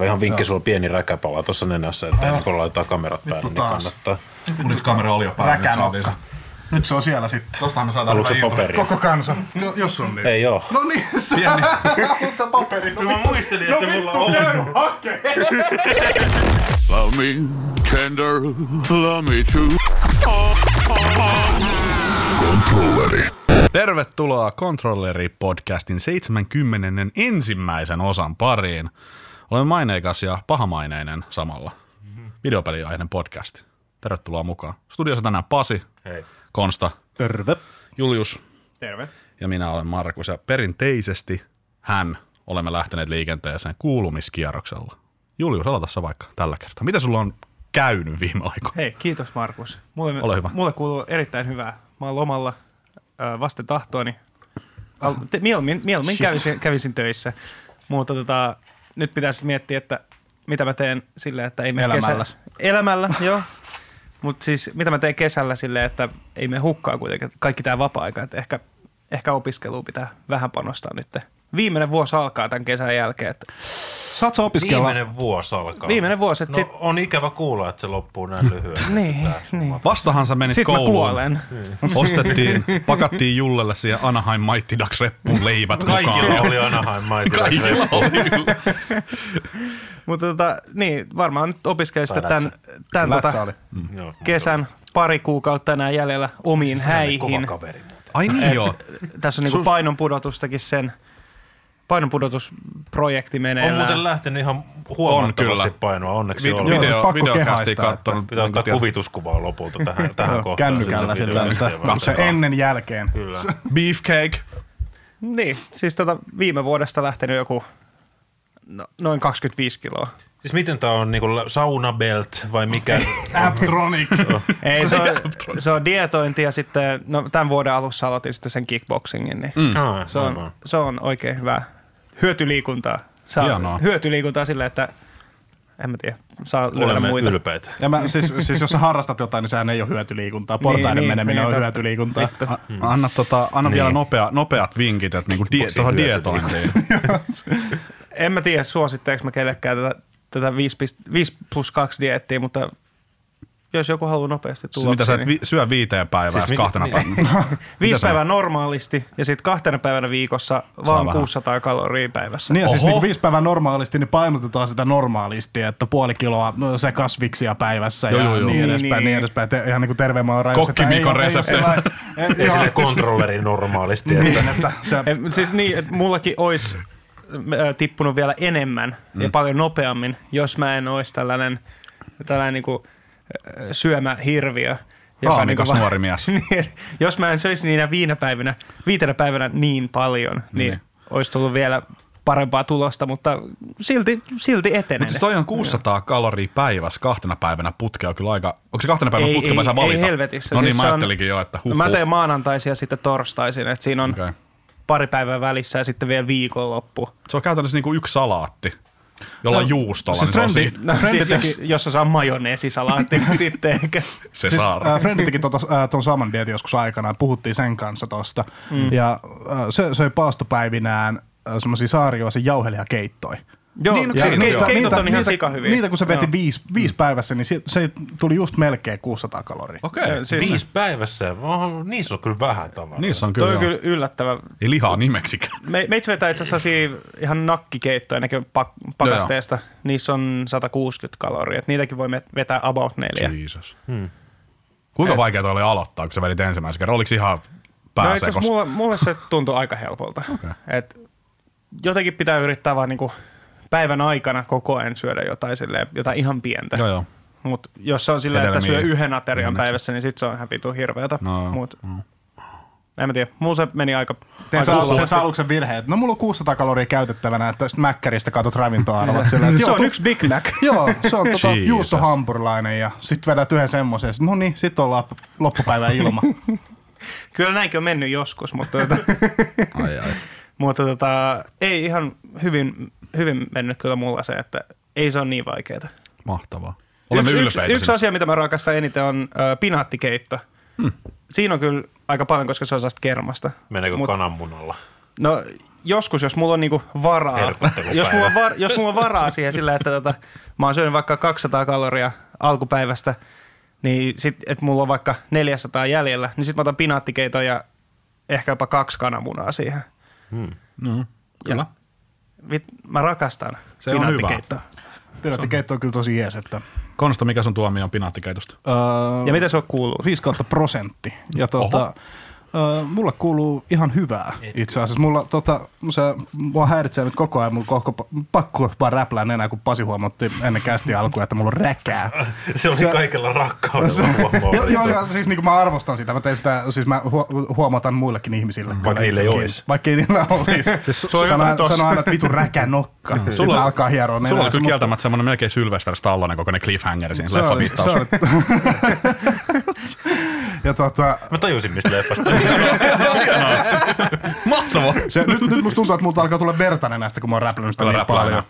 Ihan vinkki, sulla on pieni räkäpala tuossa nenässä, että ennen kuin laitetaan kamerat päälle, niin taas. kannattaa. Nyt kamera oli jo päällä. nyt Räkänokka. Nyt se on siellä sitten. Tostahan me saadaan Haluatko hyvä intro. paperia? Koko kansa. Jo, jos on niin. Ei oo. No niin, sä haluat sä paperi. No, Mä muistelin, että mulla on. käy hakee. Love me tender, love me too. Controlleri. Tervetuloa Controlleri-podcastin 70. ensimmäisen osan pariin. Olen maineikas ja pahamaineinen samalla. Videopeliaiheinen podcast. Tervetuloa mukaan. Studiossa tänään Pasi, Hei. Konsta, Terve. Julius Terve. ja minä olen Markus. Ja perinteisesti hän olemme lähteneet liikenteeseen kuulumiskierroksella. Julius, aloita sä vaikka tällä kertaa. Mitä sulla on käynyt viime aikoina? Hei, kiitos Markus. Mulle, Ole hyvä. Mulle kuuluu erittäin hyvää. Mä oon lomalla ö, vasten tahtoani. Al, te, mieluummin mieluummin kävisin, kävisin töissä, mutta tota, nyt pitäisi miettiä, että mitä mä teen silleen, että ei me Elämällä. Kesä, elämällä, joo. Mutta siis mitä mä teen kesällä silleen, että ei me hukkaa kuitenkin kaikki tämä vapaa-aika. Että ehkä, ehkä opiskeluun pitää vähän panostaa nyt. Viimeinen vuosi alkaa tämän kesän jälkeen. Että Saat sä opiskella? Viimeinen vuosi alkaa. Viimeinen vuosi, että No, sit- on ikävä kuulla, että se loppuu näin lyhyen. Niin, niin. Vastahan sä menit Sitten mä kouluun. kuolen. Ostettiin, pakattiin Jullelle siihen Anaheim Mighty Ducks reppuun leivät Kaikilla mukaan. oli Anaheim Mighty Kaikilla oli kyllä. Mutta tota, niin, varmaan nyt opiskelin sitten tämän, tämän tota. Joo. kesän pari kuukautta enää jäljellä omiin Kova häihin. kaveri. Ai niin joo. Tässä on niinku Sul- painonpudotustakin sen painonpudotusprojekti On meneillään. muuten lähtenyt ihan huomattavasti kyllä. painoa, onneksi Vi- on. Siis video, pakko videokästi kehaistaa, kattonut. Pitää ottaa Niin, kuvituskuvaa lopulta tähän, tähän kohtaan. Kännykällä varten. se ennen jälkeen. Kyllä. Beefcake. Niin, siis tota, viime vuodesta lähtenyt joku no, noin 25 kiloa. Siis miten tää on niinku saunabelt vai mikä? Apptronic. Ei, se on, se on dietointi ja sitten, no tämän vuoden alussa aloitin sitten sen kickboxingin, niin mm. Se, on, se on oikein hyvää hyötyliikuntaa. Saa Hienoa. hyötyliikuntaa silleen, että en mä tiedä, saa lyödä muita. ylpeitä. Ja mä, siis, siis jos sä harrastat jotain, niin sehän ei ole hyötyliikuntaa. Portaiden niin, meneminen niin, on totta. hyötyliikuntaa. Vittu. A- Anna, tota, anna Niin. vielä nopea, nopeat vinkit, että niinku die, tuohon dietointiin. En mä tiedä, suositteeko mä kellekään tätä, tätä 5, 5 plus 2 dieettiä, mutta jos joku haluaa nopeasti Siis tulla. mitä sä et vi- syö viiteen päivään Siis siis mit- kahtena niin. päivänä? Viisi päivää normaalisti ja sitten kahtena päivänä viikossa vaan vähän. 600 kaloria päivässä. Niin ja siis niin viisi päivää normaalisti, niin painotetaan sitä normaalisti, että puoli kiloa no, se kasviksia päivässä Joo, ja joo, joo. niin Niin, edespäin, niin, niin. edespäin. Te, ihan niin kuin terveen maan rajoissa. Kokki Mikon resepti. ei- ei- ei- Ei sille kontrolleri normaalisti. Että Niin, että se, Eh, Siis niin, että mullakin olisi tippunut vielä enemmän mm. ja paljon nopeammin, jos mä en olisi tällainen, tällainen niin kuin, syömähirviö. Raamikas niinku nuori mies. niin, jos mä en söisi niinä viinä päivinä, viitenä päivänä niin paljon, niin, Niin. niin. olisi tullut vielä parempaa tulosta, mutta silti, silti etenen. Mutta siis toi on 600 kaloria päivässä kahtena päivänä putkea on kyllä aika... Onko se kahtena päivänä putkea vai saa valita? ei helvetissä. No niin, Siis mä ajattelinkin jo, että huh, mä teen maanantaisin ja sitten torstaisin, että siinä on okay. pari päivää välissä ja sitten vielä viikonloppu. Se on käytännössä niinku yksi salaatti, jolla on juustolla, siis niin siinä. No Frendi siis jos, teki- jos saa majoneesisalaatti, niin sitten ehkä. se Siis, saa. äh, Frendi teki tuon tota, saman dietin joskus aikanaan, puhuttiin sen kanssa tosta. Mm. Ja äh, se söi paastopäivinään äh, semmoisia saarioisen jauhelijakeittoja. Joo, Niin, no ja siis niitä- ke- keitot on ihan niitä, sika hyviä. niitä kun se veti viisi, viisi päivässä, niin se, se tuli just melkein 600 kaloria. Okei, Joo, siis- Viisi päivässä. Oh, niissä on kyllä vähän tavaraa. niissä on Toi kyllä, on kyllä yllättävä. ei lihaa nimeksikään. Me, meitsi vetää itse asiassa ihan nakkikeittoja näkö pak- pakasteesta. Niissä on 160 kaloria. Et niitäkin voi me- vetää about neljä. Jesus. Kuinka vaikeaa oli aloittaa, kun sä vedit ensimmäisen kerran? Oliko ihan No itse pääsekos? asiassa mulle, mulle se tuntui aika helpolta. Okei. Et jotenkin pitää yrittää vaan niinku päivän aikana koko ajan syödä jotain, silleen, jotain ihan pientä. Joo, joo. Mutta jos se on silleen, että syö yhden aterian Vihanneksia. päivässä, niin sit se on ihan vitu hirveätä. No, Mut, en mä tiedä, mulla se meni aika, Teet sä, teet sujuvasti. sä aluksen virhe, että no mulla on 600 kaloria käytettävänä, että sitten mäkkäristä katot ravintoarvot. Sillä, Se on tu- yksi Big Mac. Joo, se on tota juustohampurilainen ja sitten vedät yhden semmoisen. No niin, sitten ollaan loppupäivän ilma. Kyllä näinkin on mennyt joskus, mutta, tota, Ai, ai. mutta tota, ei ihan hyvin, hyvin mennyt kyllä mulla se, että ei se ole niin vaikeaa. Mahtavaa. Olemme yksi, ylpeitä. yksi, yksi asia, mitä mä rakastan eniten on ö, pinaattikeitto. Hmm. Siinä on kyllä aika paljon, koska se on sellaista kermasta. Meneekö Mut- kananmunalla? No joskus, jos mulla on niinku varaa, jos mulla, on var, jos mulla on varaa siihen sillä, että tota, mä oon syönyt vaikka 200 kaloria alkupäivästä, niin sit, että mulla on vaikka 400 jäljellä, niin sit mä otan pinaattikeiton ja ehkä jopa kaksi kananmunaa siihen. Mm, kyllä. Vit, mä rakastan Se on hyvä. pinaattikeittoa. Pirattikeitto on kyllä tosi jees, että Konsta, mikä sun tuomio on pinaattikeitosta? öö, Ja mitä se on kuuluu? 5 kautta prosentti. Ja tota, öö, mulle kuuluu ihan hyvää itse asiassa. Mulla tota, se, mua häiritsee nyt koko ajan, mulla koko, pakko vaan räplää enää, kun Pasi huomautti ennen kästi alkua, että mulla on räkää. Se oli Se- kaikella rakkaudella Se, joo, joo, joo, siis niin kuin mä arvostan sitä. Mä teen sitä, siis mä hu- huomautan muillekin ihmisille. Vaikka niillä ei ois. Vaikka ei niillä olisi. Siis su- sano, aina, että vitun räkä nokka. Sitten Sulla- mä alkaa hieroa Sulla oli nenänsä, kyllä kieltämättä semmoinen melkein Sylvester Stallonen kokoinen cliffhanger siinä se leffa oli- viittaus. se oli- Ja tota, Mä tajusin, mistä leffasta. Mahtavaa! se, nyt, nyt musta tuntuu, että multa alkaa tulla vertainen näistä, kun mä oon räplänyt sitä niin paljon.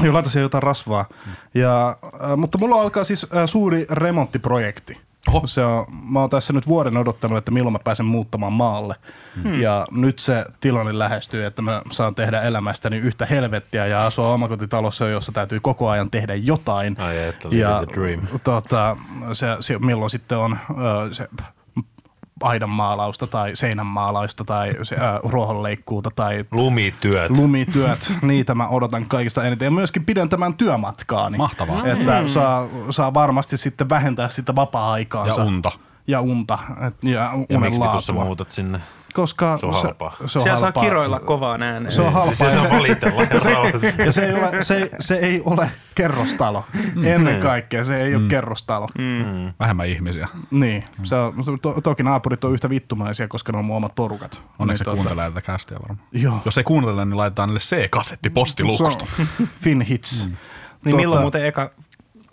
Joo, laita siihen jotain rasvaa. Ja, äh, mutta mulla alkaa siis äh, suuri remonttiprojekti. Oho. Se on, mä oon tässä nyt vuoden odottanut, että milloin mä pääsen muuttamaan maalle. Hmm. Ja nyt se tilanne lähestyy, että mä saan tehdä elämästäni yhtä helvettiä ja asua omakotitalossa, jossa täytyy koko ajan tehdä jotain. Ai the dream. Tota, se, se, milloin sitten on ö, se aidan maalausta tai seinän maalausta tai se, ö, ruohonleikkuuta tai Lumityöt. lumityöt, niitä mä odotan kaikista eniten. Ja myöskin pidentämään työmatkaani. Mahtavaa. Että saa, saa varmasti sitten vähentää sitä vapaa-aikaansa. Ja unta. Ja unta. Et, ja ja unen miksi laatua. muutat sinne? Koska Se on halpaa. Se, se on Siellä saa halpaa. kiroilla kovaan ääneen. Se on halpaa. Se valitella ja rauhassa. ja se ei ole, se, se ei ole kerrostalo. Ennen kaikkea se ei ole kerrostalo. Vähemmän ihmisiä. Niin. Se on, to, toki naapurit on yhtä vittumaisia, koska ne on mun omat porukat. Onneksi se Niin, kuuntelee tätä kästiä varmaan. Joo. Jos ei kuuntele, niin laitetaan niille C-kasetti postiluukusta. Se on Fin hits. Niin Tota- milloin muuten eka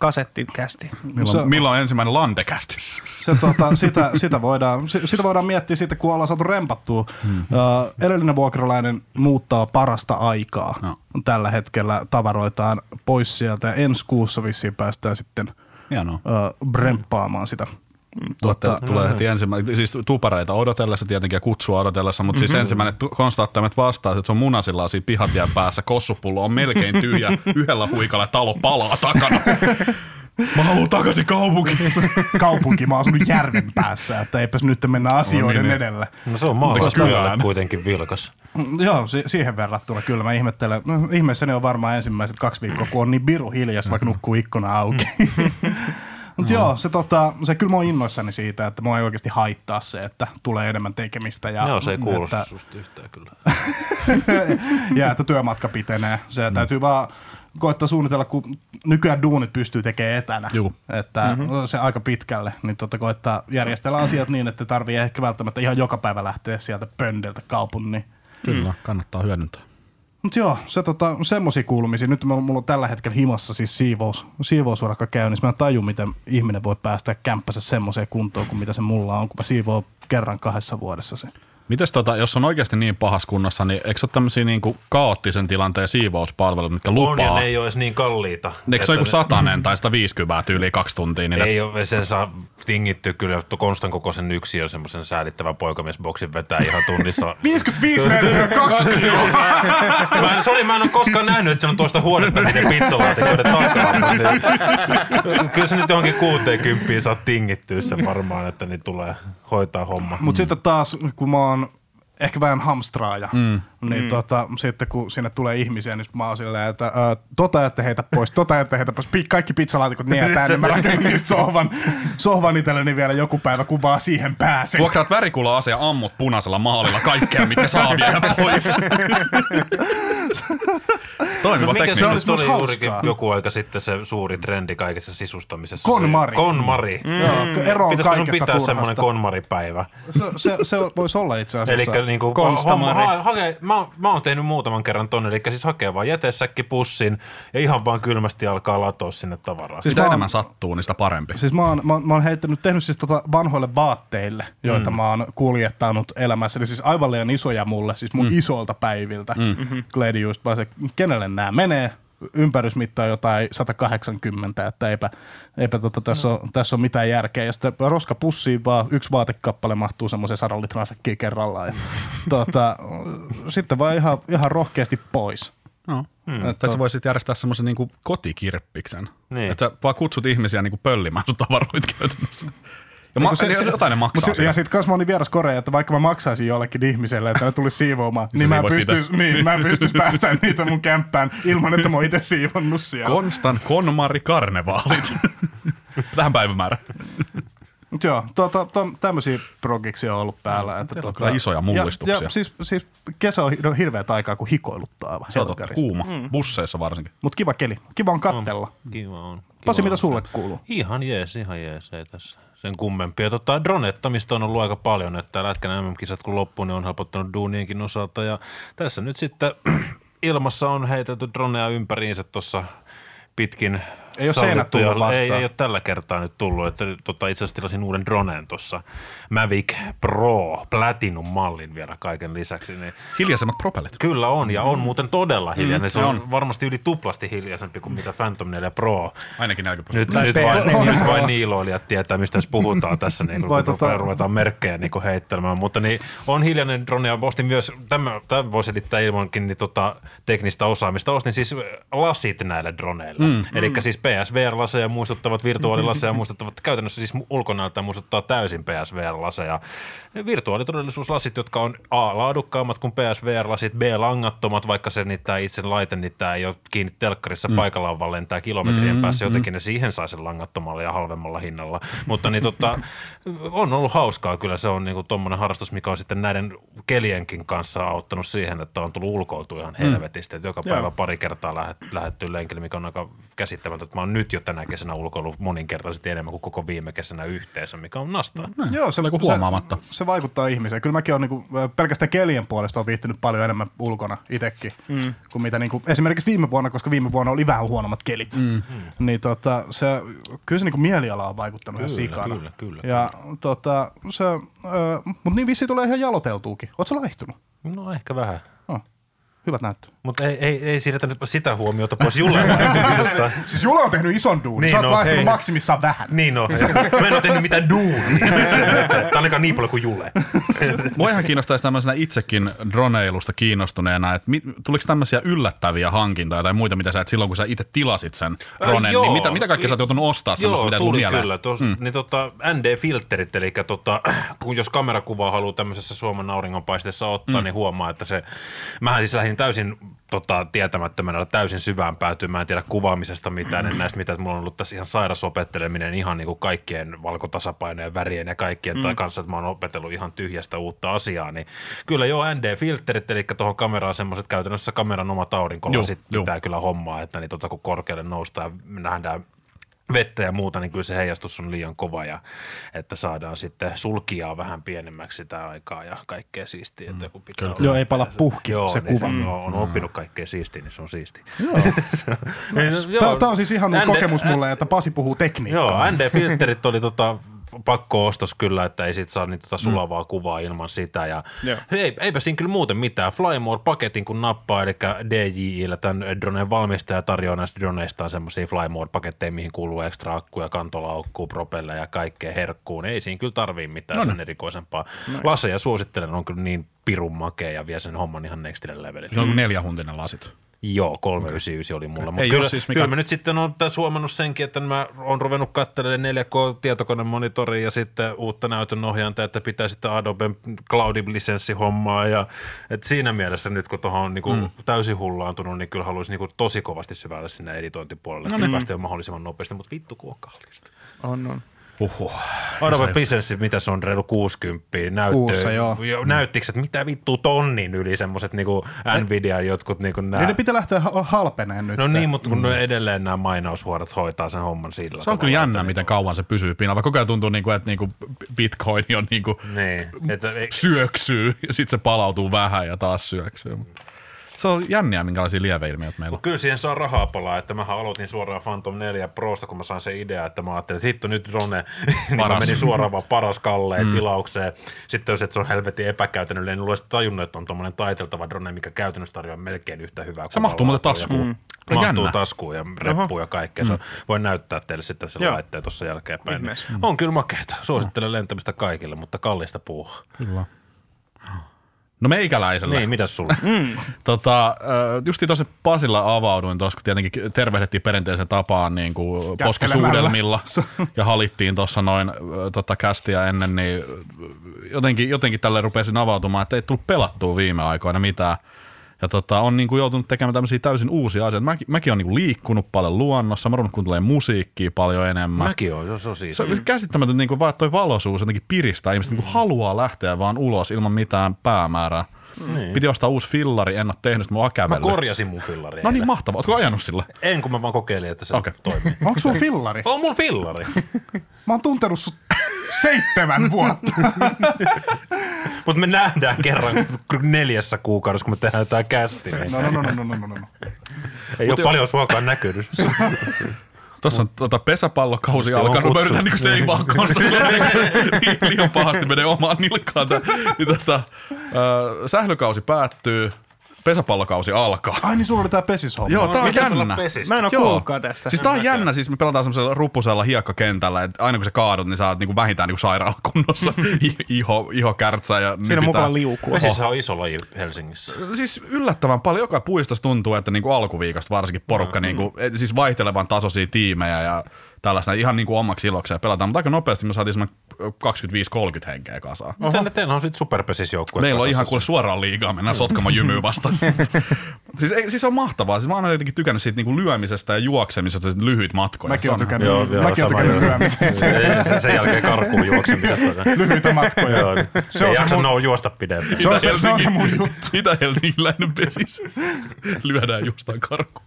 kasetti kästi? Milloin, milloin ensimmäinen landekästi? Se, tota, sitä, sitä, voidaan, si- sitä voidaan miettiä sitten, kun ollaan saatu rempattua. Hmm. Uh, edellinen vuokralainen muuttaa parasta aikaa. No. Tällä hetkellä tavaroitaan pois sieltä ja ensi kuussa vissiin päästään sitten Hienoa. uh, bremppaamaan sitä. Tulette, Tota- tulee heti ensimmäinen, siis tupareita odotellessa tietenkin ja kutsua odotellessa, mutta Mhm. siis ensimmäinen konstaattimet vastaa, että se on munasilla siinä pihatien päässä, kossupullo on melkein tyhjä, yhdellä huikalla talo palaa takana. Mä haluan takaisin kaupunkiin. Kaupunki, mä oon asunut järven päässä, että eipäs nyt mennä asioiden niin, niin. edellä. No se on kylään. kuitenkin vilkas. Mm, Joo, si- siihen verrattuna kyllä mä ihmettelen. No, ihmeessäni on varmaan ensimmäiset kaksi viikkoa, kun on niin biru hiljasta, vaikka nukkuu ikkuna auki. Mutta joo, se, tota, se kyllä mä oon innoissani siitä, että mua ei oikeasti haittaa se, että tulee enemmän tekemistä. Ja, Joo, se ei kuulosta että, susta yhtään kyllä. ja että työmatka pitenee. Se mm. täytyy vaan koittaa suunnitella, kun nykyään duunit pystyy tekemään etänä. Juu. Että mm-hmm. se aika pitkälle, niin totta koittaa järjestellä asiat niin, että tarvii ehkä välttämättä ihan joka päivä lähteä sieltä pöndeltä kaupungin. Kyllä, kannattaa hyödyntää. Mutta joo, se tota, semmosia kuulumisia. Nyt mulla on tällä hetkellä himassa siis siivous, siivousurakka käynnissä. Mä en taju, miten ihminen voi päästä kämppänsä semmoiseen kuntoon kuin mitä se mulla on, kun mä siivoo kerran kahdessa vuodessa se. Mites tota, jos on oikeasti niin pahassa kunnossa, niin eikö se ole tämmöisiä niinku kaoottisen tilanteen siivouspalveluita, mitkä On ja lupaa? ne ei ole edes niin kalliita. Eikö se joku ne- satanen tai 150 yli kaksi tuntia? Niin Ei ole, sen saa tingitty kyllä, että Konstan kokoisen yksi on semmoisen säädittävän poikamiesboksin vetää ihan tunnissa. 55 metriä kaksi! Mä en, sorry, mä en ole koskaan nähnyt, että se on tuosta huonetta niiden pizzalaatikoiden takaa. Niin, kyllä se nyt johonkin 60 saa tingittyä sen varmaan, että niin tulee hoitaa homma. Mutta sitten taas, kun mä oon ehkä vähän hamstraaja, mm. Niin mm. Tota, sitten kun sinne tulee ihmisiä, niin mä oon silleen, että ää, tota ette heitä pois, tota ette heitä pois, Pi- kaikki pizzalaatikot niin ja tänne, mä rakennan niistä sohvan, sohvan itselleni vielä joku päivä, kun vaan siihen pääsen. Vuokraat värikula ase ja ammut punaisella maalilla kaikkea, mitkä saa viedä pois. Toimiva No, mikä se olisi oli juurikin hauskaa. joku aika sitten se suuri trendi kaikessa sisustamisessa? Konmari. Se, konmari. Mm. Joo, ero on Pitäisikö sun pitää semmoinen turhasta. konmaripäivä? Se, se, se voisi olla itse asiassa. Eli niinku, Konstamari. homma, ha, hake, mä, oon- mä oon tehnyt muutaman kerran tonne, eli siis hakee vaan jätesäkki pussin ja ihan vaan kylmästi alkaa latoa sinne tavaraa. Siis Mitä mä oon- enemmän sattuu, niin sitä parempi. Siis mä oon, mä, oon- mä oon heittänyt, tehnyt siis tota vanhoille vaatteille, joita Mm. mä oon kuljettanut elämässä. Eli siis aivan liian isoja mulle, siis mun mm. isolta päiviltä. Mm. Gladius, vaan se, kenelle nämä menee, ympärysmitta on jotain 180, että eipä, eipä tota, tässä, ole, tässä ole mitään järkeä. Ja sitten roskapussiin vaan yksi vaatekappale mahtuu semmoisen sadan litran säkkiin kerrallaan. Ja, tota, sitten vaan ihan, ihan rohkeasti pois. No. Hmm. Että sä voisit järjestää semmoisen niin kotikirppiksen. Niin. Että sä vaan kutsut ihmisiä niin pöllimään sun tavaroit käytännössä. Ja Niin ma- se- se, jotain ne maksaa Mut ja sitten kanssa mä olin vieras Korea, että vaikka mä maksaisin jollekin ihmiselle, että ne tulisi siivoamaan, niin, mä pystyis, niin, mä pystyis päästään niitä mun kämppään ilman, että mä oon itse siivonnut siellä. Konstan Konmari Karnevaalit. Tähän päivämäärään. Mut joo, tuota, to, tämmöisiä progiksia on ollut päällä. Että on tuota, kyllä isoja mullistuksia. Ja, ja siis, siis kesä on hi- hirveät aikaa, kun hikoiluttaa aivan Se on kuuma. Mm. Busseissa varsinkin. Mut kiva keli. Kiva on kattella. Kiva on. Kiva Pasi, mitä on sulle se. kuuluu? Ihan jees, ihan jees, ei tässä sen kummempia. Tota, dronettamista on ollut aika paljon, että Lätkän MM-kisat kun loppuu, niin on helpottanut duunienkin osalta. Ja tässä nyt sitten ilmassa on heitelty droneja ympäriinsä tuossa pitkin Ei oo seinät tullut vastaan. Ei, ei ole tällä kertaa nyt tullut. Että, tota, itse asiassa tilasin uuden droneen tuossa. Mavic Pro Platinum-mallin vielä kaiken lisäksi. Niin Hiljaisemmat propellit. Kyllä on, ja on muuten todella hiljainen. Mm, se on on. varmasti yli tuplasti hiljaisempi kuin mitä Phantom 4 Pro. Ainakin 40 Nyt, nyt, PS4. vain, nyt vain niiloilijat tietää, mistä tässä puhutaan tässä, niin Vai kun tota- ruvetaan merkkejä niin kuin heittelemään. Mutta niin, on hiljainen drone ja ostin myös, tämä, tämä voisi selittää ilmankin niin tota, teknistä osaamista, ostin siis lasit näille droneille. Mm, Eli siis PSVR-laseja muistuttavat, virtuaalilaseja muistuttavat, käytännössä siis ulkonäöltä muistuttaa täysin PSVR-laseja. Virtuaalitodellisuuslasit, jotka on A, laadukkaammat kuin PSVR-lasit, B, langattomat, vaikka se niitä itse laite niitä ei ole kiinni telkkarissa mm. paikallaan, vaan lentää kilometrien mm, päässä, jotenkin ne siihen sai sen langattomalla ja halvemmalla hinnalla. Mutta niin, tota, on ollut hauskaa kyllä, se on niinku tommonen harrastus, mikä on sitten näiden kelienkin kanssa auttanut siihen, että on tullut ulkoiltua ihan helvetisti, että joka päivä pari kertaa lähet, lähetty lenkille, mikä on aika käsittämätöntä, että mä oon nyt jo tänä kesänä ulkoillut moninkertaisesti enemmän kuin koko viime kesänä yhteensä, mikä on nastaa. Joo, se, Joku huomaamatta. Se, se vaikuttaa ihmiseen. Kyllä mäkin olen niinku, pelkästään kelien puolesta on viihtynyt paljon enemmän ulkona itsekin mm. kuin mitä niinku, esimerkiksi viime vuonna, koska viime vuonna oli vähän huonommat kelit. Mm. Niin tota, se, kyllä se niinku mieliala on vaikuttanut ihan Kyllä, sikana. kyllä, kyllä, Ja tota, se, äh, mutta niin vissi tulee ihan jaloteltuukin. Oletko laihtunut? No ehkä vähän. Oh, hyvät näyttö. Mutta ei, ei, ei siirretä nyt sitä huomiota pois Julen laihtumisesta. Siis Jula on tehnyt ison duunin. Niin, Sä oot no, laihtunut hei. maksimissaan vähän. Niin no, mä en ole tehnyt mitään duunia. Tai ainakaan niin paljon kuin Jule. Mua ihan kiinnostaisi tämmöisenä itsekin droneilusta kiinnostuneena, että tuliko tämmöisiä yllättäviä hankintoja tai muita, mitä sä et silloin, kun sä itse tilasit sen droneen, joo. niin mitä, mitä kaikkea sä oot joutunut ostaa semmoista, mitä tuli mieleen? kyllä. Tos, mm. niin tota, ND-filterit, eli tota, kun jos kamerakuvaa haluaa tämmöisessä Suomen auringonpaisteessa ottaa, mm. niin huomaa, että se, mähän siis lähdin täysin tota, tietämättömänä täysin syvään päätyyn. Mä en tiedä kuvaamisesta mitään, en näistä mitään. Mulla on ollut tässä ihan sairas opetteleminen ihan niin kuin kaikkien valkotasapainojen, värien ja kaikkien mm. kanssa, että mä oon opetellut ihan tyhjästä uutta asiaa. Niin kyllä joo, ND-filterit, eli tuohon kameraan semmoiset käytännössä kameran omat aurinkolasit joo. pitää kyllä hommaa, että niin tota, kun korkealle noustaan ja nähdään vettä ja muuta, niin kyllä se heijastus on liian kova ja että saadaan sitten sulkiaa vähän pienemmäksi sitä aikaa ja kaikkea siistiä. Että kun pitää olla- Joo, ei pala puhki se niin kuva. Se, on oppinut kaikkea siistiä, niin se on siisti. Tämä, tämä on siis ihan ND kokemus mulle, että Pasi puhuu tekniikkaa. Joo, ND-filterit oli tota pakko-ostos kyllä, että ei sit saa niin tota sulavaa kuvaa ilman sitä. Ja Joo. ei, eipä siinä kyllä muuten mitään. Flymore-paketin kun nappaa, eli DJIllä tämän droneen valmistaja tarjoaa näistä droneistaan semmoisia Flymore-paketteja, mihin kuuluu ekstra akkuja, kantolaukkuu, propelleja ja kaikkea herkkuun. Ei siinä kyllä tarvii mitään No sen niin. erikoisempaa. Laseja suosittelen, on kyllä niin pirun makea ja vie sen homman ihan nextille levelille. Se on neljähuntinen lasit. Joo, 399 oli mulla. Mutta kyllä, siis mikään- kyllä mä nyt sitten on tässä huomannut senkin, että mä oon ruvennut katselemaan 4K-tietokonemonitoriin ja sitten uutta näytön ohjainta, että pitää sitten Adoben Cloud-lisenssihommaa. Ja, että siinä mielessä nyt kun tuohon on niin mm. täysin hullaantunut, niin kyllä haluaisin niin tosi kovasti syvälle sinne editointipuolelle, no, että päästä jo mahdollisimman nopeasti, mutta vittu kun on kallista. On, on. Huhhuh. Adobe Presence, mitä se on, reilu 60, näyttö, Kuussa, joo. jo, näyttikö, että mitä vittu tonnin yli semmoiset niinku Nvidia jotkut niinku nää. Niin ne pitää lähteä ha- halpeneen nyt. No niin, mutta kun mm. edelleen nämä mainaushuorat hoitaa sen homman sillä Se on kyllä jännä, miten kauan se pysyy pinnalla. Koko ajan tuntuu, niin kuin, että niin kuin bitcoin on niin kuin Niin, että syöksyy ja sitten se palautuu vähän ja taas syöksyy. Se on jänniä, minkälaisia lieveilmiöitä meillä on. Kyllä siihen saa rahaa palaa, että mähän aloitin suoraan Phantom 4 Prosta, kun mä sain sen idea, että mä ajattelin, että hitto nyt drone, niin mä Paras. menin suoraan vaan paras kalleen mm. tilaukseen. Sitten jos et se on helvetin epäkäytännöllinen, niin olisi tajunnut, että on tuommoinen taiteltava drone, mikä käytännössä tarjoaa melkein yhtä hyvää. Se mahtuu muuten taskuun. Mm. Mahtuu jännä. taskuun ja reppuun ja kaikkea. Se on, voin näyttää teille sitten sen Joo. laitteen tuossa jälkeenpäin. Niin Ihmeessä. on kyllä makeeta. Suosittelen lentämistä kaikille, mutta kallista puuhaa. Kyllä. No meikäläisellä. Niin, mitäs sulla? Tota, äh, justiin tuossa Pasilla avauduin tuossa, kun tietenkin tervehdittiin perinteisen tapaan niin kuin poskisuudelmilla ja halittiin tuossa noin tota kästiä ennen, niin jotenkin, jotenkin tälle rupesin avautumaan, että ei tullut pelattua viime aikoina mitään. Ja tota, on niin kuin joutunut tekemään tämmöisiä täysin uusia asioita. Mäkin, mäkin on niin kuin liikkunut paljon luonnossa, mä oon ruvennut kuuntelemaan musiikkia paljon enemmän. Mäkin on, se on, siitä. Se on käsittämätöntä, niin kuin vaan toi valoisuus jotenkin piristää ihmistä, niin kuin haluaa lähteä vaan ulos ilman mitään päämäärää. Niin. Piti ostaa uusi fillari, en ole tehnyt, sitä mä oon Mä korjasin mun fillari. No niin, mahtavaa. Ootko ajanut sillä? En, kun mä vaan kokeilin, että se Okei. okay. toimii. Onko sulla fillari? On mun fillari. Mä oon tuntenut sut seitsemän vuotta. Mutta me nähdään kerran neljässä kuukaudessa, kun me tehdään tää kästi. Niin No, no, no, no, no, no, no, no. ei ole paljon suokaan näkynyt. Tuossa on tota pesäpallokausi Just alkanut. Mä yritän niinku se ei vaan niin liian pahasti menee omaan nilkkaan. tää. Niin tota, äh, sählykausi päättyy, pesäpallokausi alkaa. Ai niin, sulla oli tää pesishomma. Joo, tää on jännä. pesistä? Mä en Joo. kuullutkaan tästä. Siis tää on jännä, siis me pelataan semmoisella ruppusella hiekkakentällä, että aina kun sä kaadut, niin sä oot niinku vähintään niinku sairaalakunnossa. Iho, iho kärtsää ja Siinä on mukava liukua. Vesissä on iso laji Helsingissä. Siis yllättävän paljon. Joka puistossa tuntuu, että niinku alkuviikosta varsinkin porukka, Mm. niinku, siis vaihtelevan tasoisia tiimejä ja tällaista ihan niinku omaksi ilokseen pelataan. Mutta aika nopeasti me saatiin semmoinen 25-30 henkeä kasaan. Teillä on sitten superpesisjoukkue? Meillä on ihan kuule suoraan liigaa, mennään sotkamaan jymyä vastaan. siis, ei, siis on mahtavaa. Siis mä oon jotenkin tykännyt siitä niinku lyömisestä ja juoksemisesta, lyhyt matkoja. Mäkin Se oon on- tykännyt, Joo, joo, mäkin tykännyt joo. lyömisestä. sen, sen jälkeen karkuun juoksemisesta. Lyhyitä matkoja. Joo, niin. Se se on se jaksa mun- juosta pidempään. Se on se, se, on se mun juttu. Itä-Helsingiläinen pesis. Lyödään jostain karkuun.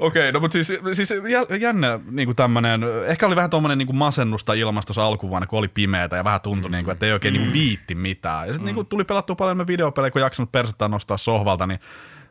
Okei, no mutta siis, siis jä- jännä niin kuin tämmönen, ehkä oli vähän tommonen niin kuin masennusta ilmastossa alkuvuonna, kun oli pimeätä ja vähän tuntui, niin kuin, että ei oikein niin kuin viitti mitään. Ja sitten niin kuin tuli pelattua paljon enemmän videopelejä, kun jaksanut persettä nostaa sohvalta, niin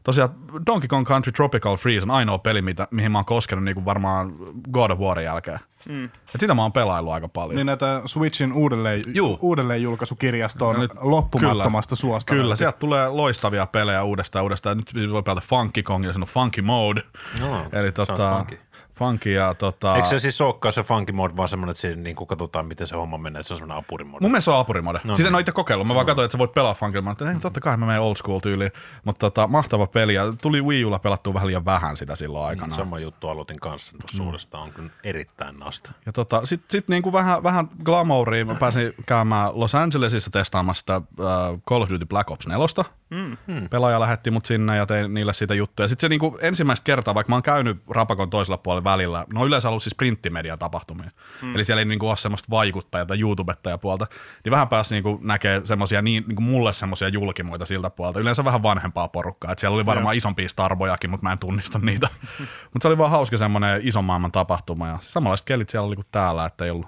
tosiaan Donkey Kong Country Tropical Freeze on ainoa peli, mitä, mihin mä oon koskenut niin kuin varmaan God of Warin jälkeen. Mm. Et sitä mä oon pelaillut aika paljon. Niin näitä Switchin uudelleen, Juu. uudelleen julkaisukirjasto on No nyt- loppumattomasta suosta. Kyllä, sieltä tulee loistavia pelejä uudestaan uudestaan. Nyt voi pelata Funky Kong ja se on Funky Mode. No, Eli se on tota, funky. Funky ja tota... Eikö se siis olekaan se funky mode, vaan semmoinen, että siinä niin kuin katsotaan, miten se homma menee, että se on semmoinen apurimode. Mun mielestä se on apurimode. No, No siis en niin. ole itse kokeillut. Mä vaan katsoin, että sä voit pelaa. Mä ajattelin, että totta kai mä menen old school tyyliin. Mutta tota, mahtava peli. Ja tuli Wii Ulla pelattua vähän liian vähän sitä silloin aikana. Sama juttu aloitin kanssa tuossa Mm. suuresta on kyllä erittäin nasta. Ja tota, sitten sit niinku vähän, vähän glamouriin. Mä pääsin käymään Los Angelesissa testaamassa sitä uh, Call of Duty Black Ops 4. Mm. Pelaaja lähetti mut sinne ja tein niille siitä juttuja. Sitten se niinku ensimmäistä kertaa, vaikka mä oon käynyt Rapakon toisella puolella välillä, no yleensä ollut siis printtimedian tapahtumia. Mm. Eli siellä ei niinku ole semmoista vaikuttajaa tai YouTubettajapuolta. Niin vähän pääsi niinku näkee semmosia niin, niinku mulle semmosia julkimoita siltä puolelta. Yleensä vähän vanhempaa porukkaa. Et siellä oli varmaan isompia starbojakin, mutta mä en tunnista niitä. mutta se oli vaan hauska semmoinen ison maailman tapahtuma. Ja samanlaiset kelit siellä oli kuin täällä, että ei ollut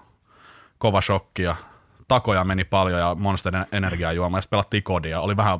kova shokki ja takoja meni paljon ja Monster energiajuoma ja sitten pelattiin kodia. Oli vähän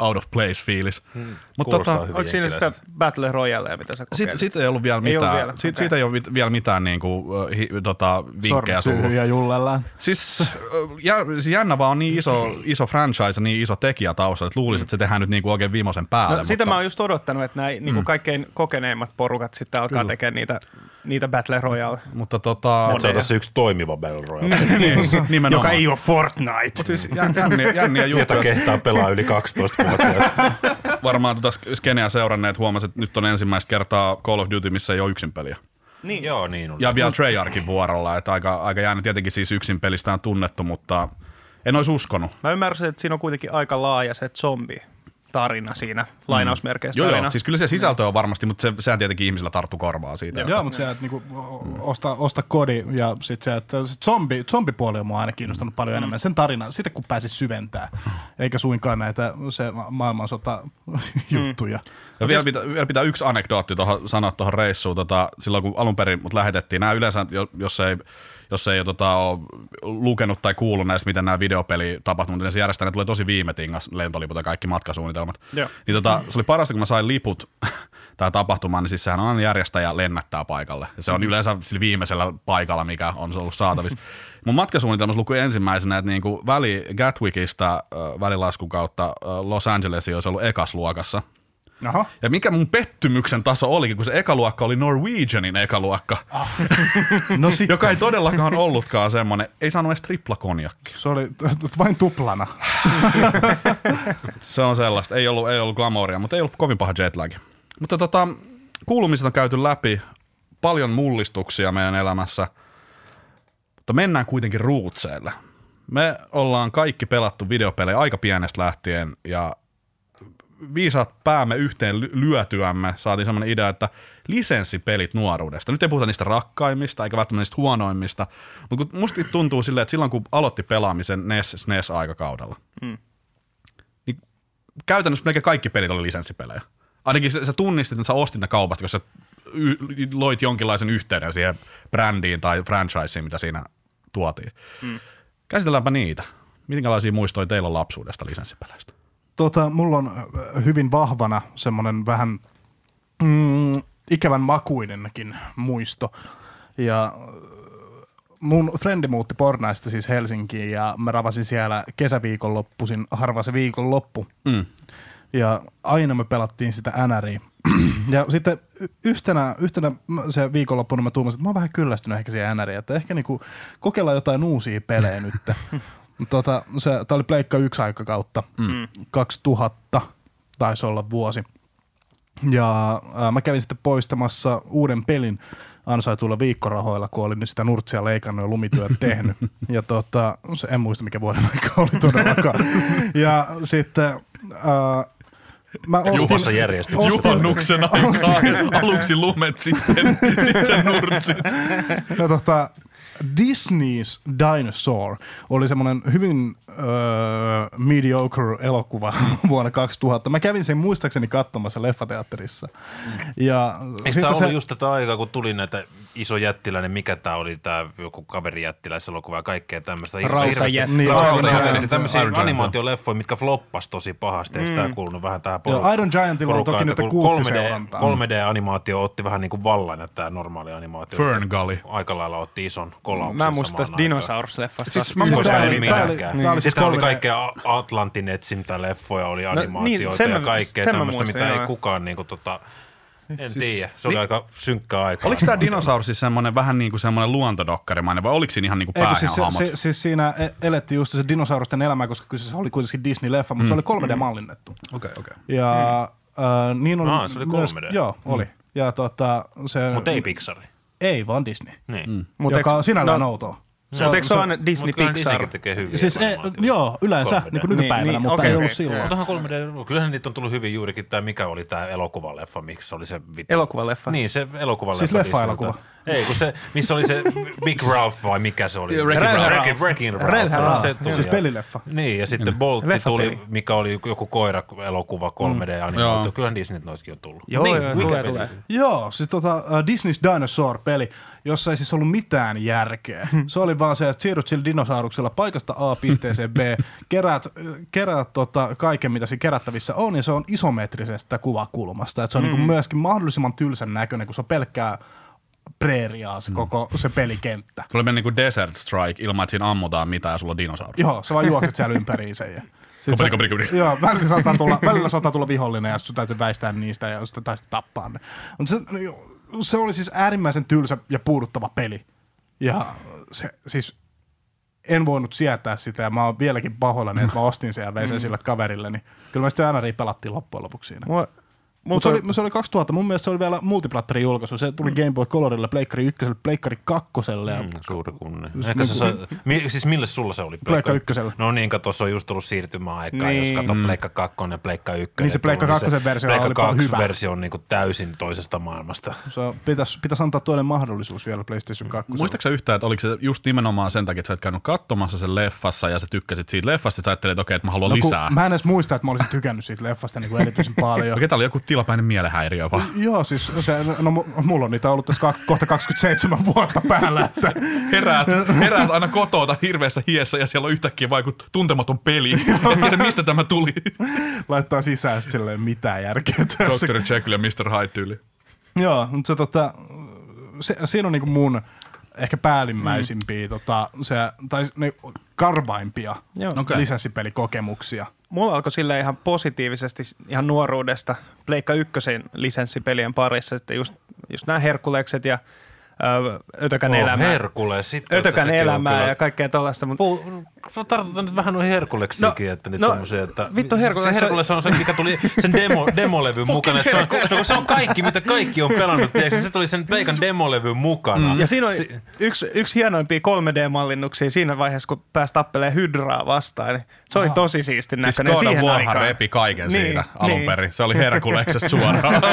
out of place fiilis. Hmm. Mutta tota. Onko siinä sitä Battle Royalea, mitä sä kokeilit? siitä, siitä ei ollut vielä Ei mitään. ollut vielä, Siitä, okei. siitä ei ole mit- vielä mitään niinku, uh, hi, tota, vinkkejä ja jullellaan. Siis jä, siis jännä vaan on niin iso, iso franchise ja niin iso tekijä taustalla, että luulisin, että se tehdään nyt niinku oikein viimeisen päälle. No, sitä mutta, mä oon just odottanut, että näin niin kaikkein kokeneimmat porukat sitten alkaa tekemään niitä, niitä Battle Royale, mutta tota, Se on tässä yksi toimiva Battle Royale, niin, nimenomaan. joka ei ole Fortnite. Siis jän- jänniä, jänniä jota juttuja. kehtaa pelaa yli 12 Varmaan tota skeneä seuranneet huomasivat, että nyt on ensimmäistä kertaa Call of Duty, missä ei ole yksin peliä. Niin. Joo, niin on. Ja vielä Treyarchin vuorolla, että aika, aika jäänyt tietenkin siis yksin pelistä on tunnettu, mutta en olisi uskonut. Mä ymmärsin, että siinä on kuitenkin aika laaja se zombi tarina siinä, lainausmerkeissä Joo, tarina. joo, siis kyllä se sisältö on varmasti, mutta se, sehän tietenkin ihmisillä tarttu korvaa siitä. Joo, mutta se, että niinku, osta, osta kodi ja sitten se, että se zombi, zombipuoli on mua aina kiinnostanut paljon enemmän. Sen tarina, sitä kun pääsi syventää, eikä suinkaan näitä se ma- maailmansota juttuja. Ja vielä pitää, vielä pitää yksi anekdootti tohon, sanoa tuohon reissuun. Tota, silloin kun alun perin mut lähetettiin, nämä yleensä, jo- jos ei jos ei tota, ole lukenut tai kuullut näistä, miten nämä videopeli tapahtumat, niin se järjestää, ne tulee tosi viime tingas, lentoliput ja kaikki matkasuunnitelmat. Joo. Niin tota, se oli parasta, kun mä sain liput tähän tapahtumaan, niin siis sehän on järjestäjä lennättää paikalle. Ja se on yleensä sillä viimeisellä paikalla, mikä on ollut saatavissa. Mun matkasuunnitelmassa lukui ensimmäisenä, että niinku väli Gatwickista välilaskun kautta Los Angelesiin olisi ollut ekasluokassa. Aha. Ja mikä mun pettymyksen taso olikin, kun se ekaluokka oli Norwegianin ekaluokka, No sit, joka ei todellakaan ollutkaan semmoinen, ei saanut edes triplakonjakki. se oli vain tuplana. Se on sellaista, ei ollut, ei ollut glamouria, mutta ei ollut kovin paha jetlag. Mutta tota, kuulumiset on käyty läpi, paljon mullistuksia meidän elämässä, mutta mennään kuitenkin ruutseelle. Me ollaan kaikki pelattu videopelejä aika pienestä lähtien ja viisaat päämme yhteen ly- lyötyämme saatiin sellainen idea, että lisenssipelit nuoruudesta. Nyt ei puhuta niistä rakkaimmista eikä välttämättä niistä huonoimmista, mutta kun musta tuntuu silleen, että silloin kun aloitti pelaamisen NES, SNES-aikakaudella, niin käytännössä melkein kaikki pelit oli lisenssipelejä. Ainakin sä, sä tunnistit, että sä ostit ne kaupasta, koska sä y- loit jonkinlaisen yhteyden siihen brändiin tai franchiseen, mitä siinä tuotiin. Mm. Käsitelläänpä niitä. Minkälaisia muistoja teillä on lapsuudesta lisenssipeleistä? Tota, mulla on ö, hyvin vahvana semmoinen vähän mm, ikävän makuinenkin muisto. Ja ö, mun frendi muutti Pornaista siis Helsinkiin ja mä ravasin siellä kesäviikonloppuisin harva se viikonloppu. Mm. Ja aina me pelattiin sitä NRiä. Ja sitten yhtenä, yhtenä se viikonloppuna mä tuumasin, että mä oon vähän kyllästynyt ehkä siihen NRiin, että ehkä niinku kokeillaan jotain uusia pelejä nyt. tota, se, tää oli Pleikka yksi aikakautta, mm. 2000 taisi olla vuosi. Ja ää, mä kävin sitten poistamassa uuden pelin ansaituilla viikkorahoilla, kun olin nyt sitä nurtsia leikannut ja lumityöt tehnyt. Ja tota, se, en muista mikä vuoden aika oli todellakaan. Ja sitten ää, mä ostin, Juhassa järjestyksessä. ostin- Juhannuksen aikaan aluksi lumet, sitten, sitten nurtsit. No, tota, Disney's Dinosaur oli semmoinen hyvin öö, mediocre elokuva vuonna 2000. Mä kävin sen muistaakseni katsomassa leffateatterissa. Ja Eikö sitten tämä ollut just tätä aikaa, kun tuli näitä iso jättiläinen, mikä tämä oli, tämä joku kaverijättiläiselokuva ja kaikkea tämmöistä. Rautajätti. Niin, Rautajätti. Giant. Tämmöisiä Iron Giant, animaatioleffoja, mitkä floppas tosi pahasti. Eikö tämä kuulunut vähän tähän porukkaan? Iron Giantilla on toki kulttiseurantaa. 3D, 3D-animaatio otti vähän niin kuin vallan, että tämä normaali animaatio Fern Gully. aika lailla otti ison kolauksen Mä muistan tästä. Dinosaurus-leffasta. Siis mä Siis muistan, en oli- tää oli- minäkään. tää oli siis oli 3D. kaikkea Atlantin etsintä leffoja, oli animaatioita niin, sen ja kaikkea tämmöistä, mitä ei joo. kukaan niinku tota, en Siis- tiedä. Se oli niin- aika synkkää aikaa. Oliko tämä dinosaurus siis semmoinen vähän niin kuin semmoinen luontodokkarimainen vai oliko siinä ihan niin kuin Ei, kun siis, se, se, siis siinä e- elettiin just se dinosaurusten elämä, koska kyseessä oli kuitenkin Disney-leffa, mutta se oli 3D-mallinnettu. Okei, okei. Ja äh, niin oli Aa, se oli myös, 3D. Joo, oli. Ja tota, se, Mutta ei Pixari. Ei vaan Disney, Niin. Mm. Mut joka on sinällään no, outoa. Se, Mutta eikö se aina Disney Pixar? Disneykin tekee hyviä Siis ei, joo, yleensä 3D. niin kuin nykypäivänä, Niin, niin, mutta okei, ei ollut silloin. Mutta onhan 3D, kyllähän niitä on tullut hyvin juurikin tämä, mikä oli tämä elokuvaleffa, miksi oli se vittu. Elokuvaleffa. Niin, se elokuvaleffa. Siis leffa-elokuva. Disneyltä. Ei, kun se, missä oli se Big Ralph vai mikä se oli? Wreck-It Ralph. Ralph. Ralph. Se tuli Siis ja- pelileffa. Niin, ja sitten Boltti Leffapeli. tuli, mikä oli joku koira-elokuva 3D-animaatio. Joo. Kyllähän Disney noitkin on tullut. Joo, niin, joo, mikä tulee, peli? tulee. Joo, siis tota, uh, Disney's Dinosaur-peli, jossa ei siis ollut mitään järkeä. Se oli vaan se, että siirryt sillä dinosauruksella paikasta A pisteeseen B, keräät, keräät tota, kaiken, mitä siinä kerättävissä on, ja se on isometrisestä kuvakulmasta. Et se on mm. niin myöskin mahdollisimman tylsän näköinen, kun se on pelkkää preeriaa se koko se pelikenttä. Tulee mennä niin kuin Desert Strike ilman, että siinä ammutaan mitään ja sulla on dinosaurus. Joo, sä vaan juokset siellä ympäriinsä. Ja... Sit Kopeli, se- kopeli, kopeli. Joo, välillä saattaa tulla, välillä saattaa tulla vihollinen ja sun täytyy väistää niistä ja sitten tai sitten tappaa ne. Mutta se, se oli siis äärimmäisen tylsä ja puuduttava peli. Ja se siis en voinut sietää sitä ja mä oon vieläkin pahoillani, että mä ostin sen ja vein sen sille kaverille. Niin kyllä me sitten NRI pelattiin loppujen lopuksi siinä. Mua, Mutta se, oli, se oli 2000, mun mielestä se oli vielä multiplatterin julkaisu. Se tuli Game Boy Colorille, Pleikkari 1, Pleikkari 2 ja Mm, suuri kunne. Ehkä se sai, mi, siis mille sulla se oli? Pleikka ykkösellä. No niin, kato, se on just tullut siirtymäaikaa, Niin. jos katsoo Pleikka 2 ja Pleikka 1. Niin se Pleikka tullut, kakkosen versio Pleikka oli 2 hyvä. versio on niin kuin täysin toisesta maailmasta. se pitäisi pitäis antaa toinen mahdollisuus vielä PlayStation 2. Muistatko sä yhtään, että oliko se just nimenomaan sen takia, että sä et käynyt katsomassa sen leffassa ja sä tykkäsit siitä leffasta, sä ajattelit, että okei, että mä haluan No lisää. Mä en edes muista, että mä olisin tykännyt siitä leffasta niin kuin erityisen paljon. Okei, tää oli joku tilapäinen mielenhäiriö vaan. Joo, siis se, no mu- mulla on niitä ollut tässä kohta 27 vuotta päällä, että Heräät, heräät aina kotota hirveässä hiessä ja siellä on yhtäkkiä vaikut tuntematon peli. En tiedä, mistä tämä tuli. laittaa sisään silleen mitään järkeä tässä. Dr. Jekyll ja Mr. Hyde tyyli. Joo, mutta se, tota, se, siinä on niinku mun ehkä päällimmäisimpiä, mm. tota, se, tai ne karvaimpia. Okei. lisenssipelikokemuksia. Mulla alkoi sille ihan positiivisesti ihan nuoruudesta Pleikka ykkösen lisenssipelien parissa sitten just, just nämä Herkulekset ja Ötökän Oh, elämää. Herkules. Sitten, Ötökän elämää kyllä- ja kaikkea tällaista. Mutta Puu, no tartutaan nyt vähän noihin Herkuleksiinkin, No, että niitä no, tommosia, että vittu Herkules- se Herkules on se, mikä tuli sen demo, demolevyn mukana. Että se, on, no, se on kaikki, mitä kaikki on pelannut, tiedätkö? Se tuli sen Pleikan demolevyn mukana. Ja siinä on Si- yksi, yksi hienoimpia 3D-mallinnuksia siinä vaiheessa, kun pääsi tappelee Hydraa vastaan. Niin se oli tosi siisti Siis näköinen of siihen aikaan. repi kaiken Niin, siitä alun niin. perin. Se oli Herkuleksesta suoraan.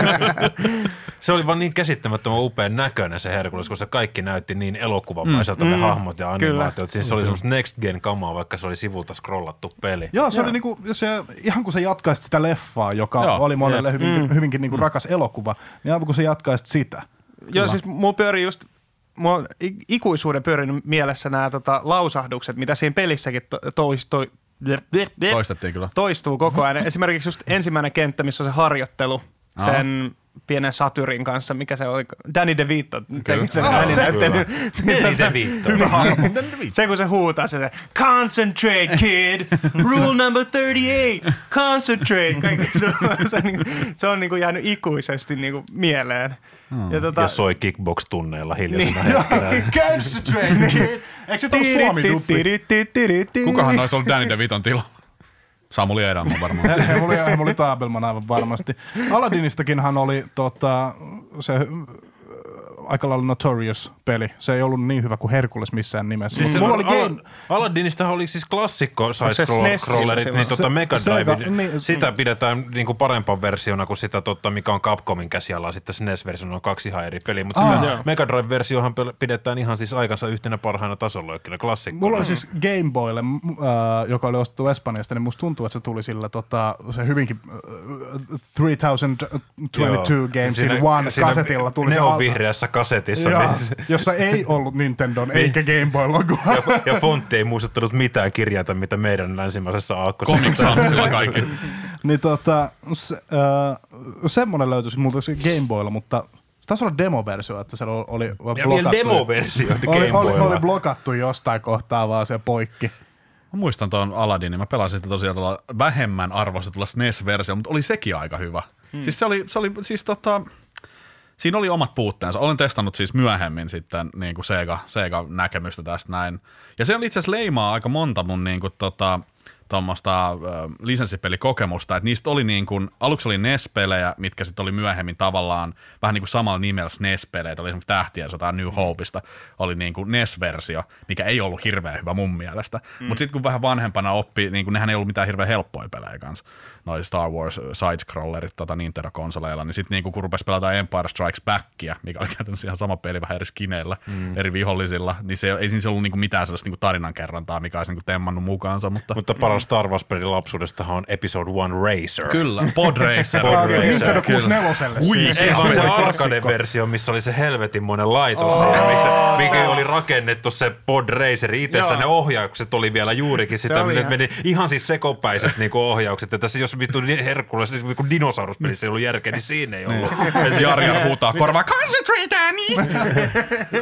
Se oli vaan niin käsittämättömän upean näköinen se Herkules, kun se kaikki näytti niin elokuvamaiselta mm, ne hahmot ja kyllä. animaatiot. Siis se oli semmoista next gen kamaa, vaikka se oli sivulta scrollattu peli. Joo, se oli niinku, se, ihan kun sä jatkaisit sitä leffaa, joka Joo, oli monelle jep. hyvin, hyvinkin niinku rakas elokuva, niin aivan kun sä jatkaisit sitä. Joo, siis mulla pyörii just, mulla on ikuisuuden pyörinyt mielessä nämä tota, lausahdukset, mitä siinä pelissäkin to, toistui, Toistettiin kyllä. toistuu koko ajan. Esimerkiksi just ensimmäinen kenttä, missä on se harjoittelu Aha. sen pienen Satyrin kanssa, mikä se oli, Danny DeVito teki sen Ah, äänen se näyttelyn. Danny DeVito. Se kun se huutaa se, se concentrate kid, rule number 38, concentrate. Kaikki se, niinku, se on niinku jäänyt ikuisesti niinku mieleen. Ja tota, Ja soi kickbox-tunneilla hiljaisena Niin. hetkenä. Concentrate, kid! Eikö se tullut Suomi-duppi? Kukahan noissa ollut Danny DeViton tila? Samuli Edelman varmaan. He, he, oli, he oli Taabelman aivan varmasti. Aladdinistakinhan oli tota, se aika lailla notorious peli. Se ei ollut niin hyvä kuin Herkules missään nimessä. Siis mulla oli game... Aladdinista oli siis klassikko side-scrollerit, SNES? niin tota Mega Drive, niin. sitä pidetään niinku parempaan versiona kuin sitä, tota, mikä on Capcomin käsialaa, sitten SNES-versiona on kaksi ihan eri peliä, mutta sitä Mega Drive-versiohan pidetään ihan siis aikansa yhtenä parhaina tasolla, klassikko. Mulla oli siis Game Boylle, äh, joka oli ostettu Espanjasta, niin musta tuntuu, että se tuli sillä tota, se hyvinkin äh, 3022 Joo. Games in Siinä- One siinä kasetilla tuli se neonvihreässä kasetissa, Joo, niin se- jossa ei ollut Nintendon eikä Game Boy logoa. ja, ja fontti ei muistuttanut mitään kirjainta, mitä meidän länsimaisessa aakkosessa. Comic Sansilla kaikki. niin tota, se, äh, semmonen löytyisi multa se Game Boylla, mutta se taisi olla demoversio, että se oli, oli Ja vielä blokattu. demoversio oli, oli, oli blokattu jostain kohtaa vaan se poikki. Mä muistan tuon Aladdinin, mä pelasin sitä tosiaan tuolla vähemmän arvostetulla SNES-versio, mutta oli sekin aika hyvä. Hmm. Siis se oli, se oli siis tota, siinä oli omat puutteensa. Olen testannut siis myöhemmin sitten niin kuin Sega, Sega-näkemystä tästä näin. Ja se oli itse asiassa leimaa aika monta mun niin kuin, tota, tuommoista äh, lisenssipelikokemusta, että niistä oli niin kuin, aluksi oli NES-pelejä, mitkä sitten oli myöhemmin tavallaan vähän niin kuin samalla nimellä SNES-pelejä, oli esimerkiksi Tähtien sota New Hopeista, oli niin kuin NES-versio, mikä ei ollut hirveän hyvä mun mielestä. Mm. Mutta sitten kun vähän vanhempana oppi, niin kuin nehän ei ollut mitään hirveän helppoja pelejä kanssa, noi Star Wars side-scrollerit tota Nintendo-konsoleilla, niin sitten niin kun rupesi pelata Empire Strikes Backia, mikä oli käytännössä ihan sama peli vähän eri skineillä, mm. eri vihollisilla, niin se, ei siinä ollut niin kuin mitään sellaista niin kuin tarinankerrontaa, mikä olisi niin kuin temmannut mukaansa, mutta Mutta paras Star Wars-pelin lapsuudestahan on Episode 1 Racer. Kyllä, Pod Racer. Pod Racer, Nintendo kyllä. 64 Ui, siis. Ei Se vaan arcade-versio, missä oli se helvetinmoinen laitos oh, mikä, mikä oli rakennettu se Pod Racer itessä. Joo. Ne ohjaukset oli vielä juurikin sitä, ne meni ihan siis sekopäiset niinku ohjaukset. Että se, jos vittu Herkules, niinku dinosauruspelissä ei ollut järkeä, niin siinä ei ollut. Jar Jar huutaa korvaa, concentrate Annie!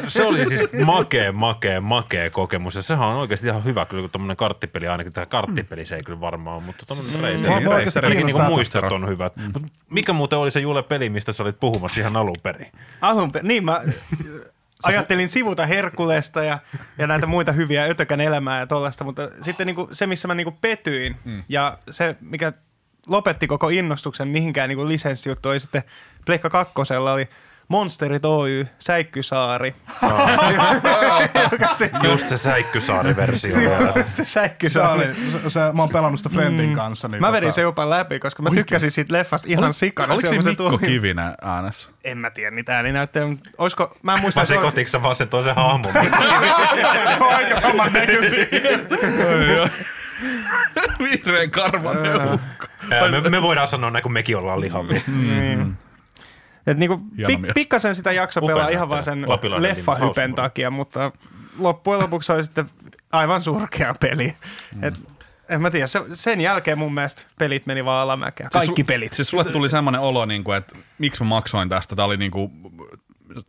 Se oli siis makea, makea, makea kokemus. Ja sehän on oikeasti ihan hyvä kyllä, kun tommonen karttipeli, ainakin tämä karttipeli se ei kyllä varmaan ole, mutta oikeasti Ainakin niinku kiinnostaa muistot on hyvät. Mut mikä muuten oli se Jule peli, mistä sä olit puhumassa ihan alun perin? Alun per- niin mä ajattelin sivuta Herkulesta ja, ja näitä muita hyviä Ötökän elämää ja tollaista, mutta sitten niinku se, missä mä niinku petyin mm. ja se, mikä lopetti koko innostuksen mihinkään niinku lisenssijuttu, oli sitten Pleikka kakkosella oli Monsterit Oy, Säikkysaari. Joka siis on Just se Säikkysaari-versio se Se Säikkysaari. oli, se, se, mä oon pelannut sitä Friendin kanssa. Niin Mä vedin tota, sen jopa läpi, koska mä tykkäsin siitä leffasta ihan sikana. Oliko se Mikko tuli. Kivinen äänessä? En mä tiedä niitä ääninäyttöjä, mutta olisiko, mä en muista, se oli- sekoititko sä vaan sen toisen hahmon? aika saman näköisiä. Vihreän karvanen ukko. Me, me voidaan sanoa näin, kun mekin ollaan lihavia. Niin. Et niinku pik- pikkasen sitä jakso Upea pelaa ihan vaan sen leffahypen takia, mutta loppujen lopuksi oli sitten aivan surkea peli. Mm. Et, en mä tiedä, se, sen jälkeen mun mielestä pelit meni vaan alamäkeä. Kaikki Siis su- pelit. Siis sulle tuli semmoinen olo, niin kuin, että miksi mä maksoin tästä. Tämä oli, niin kuin,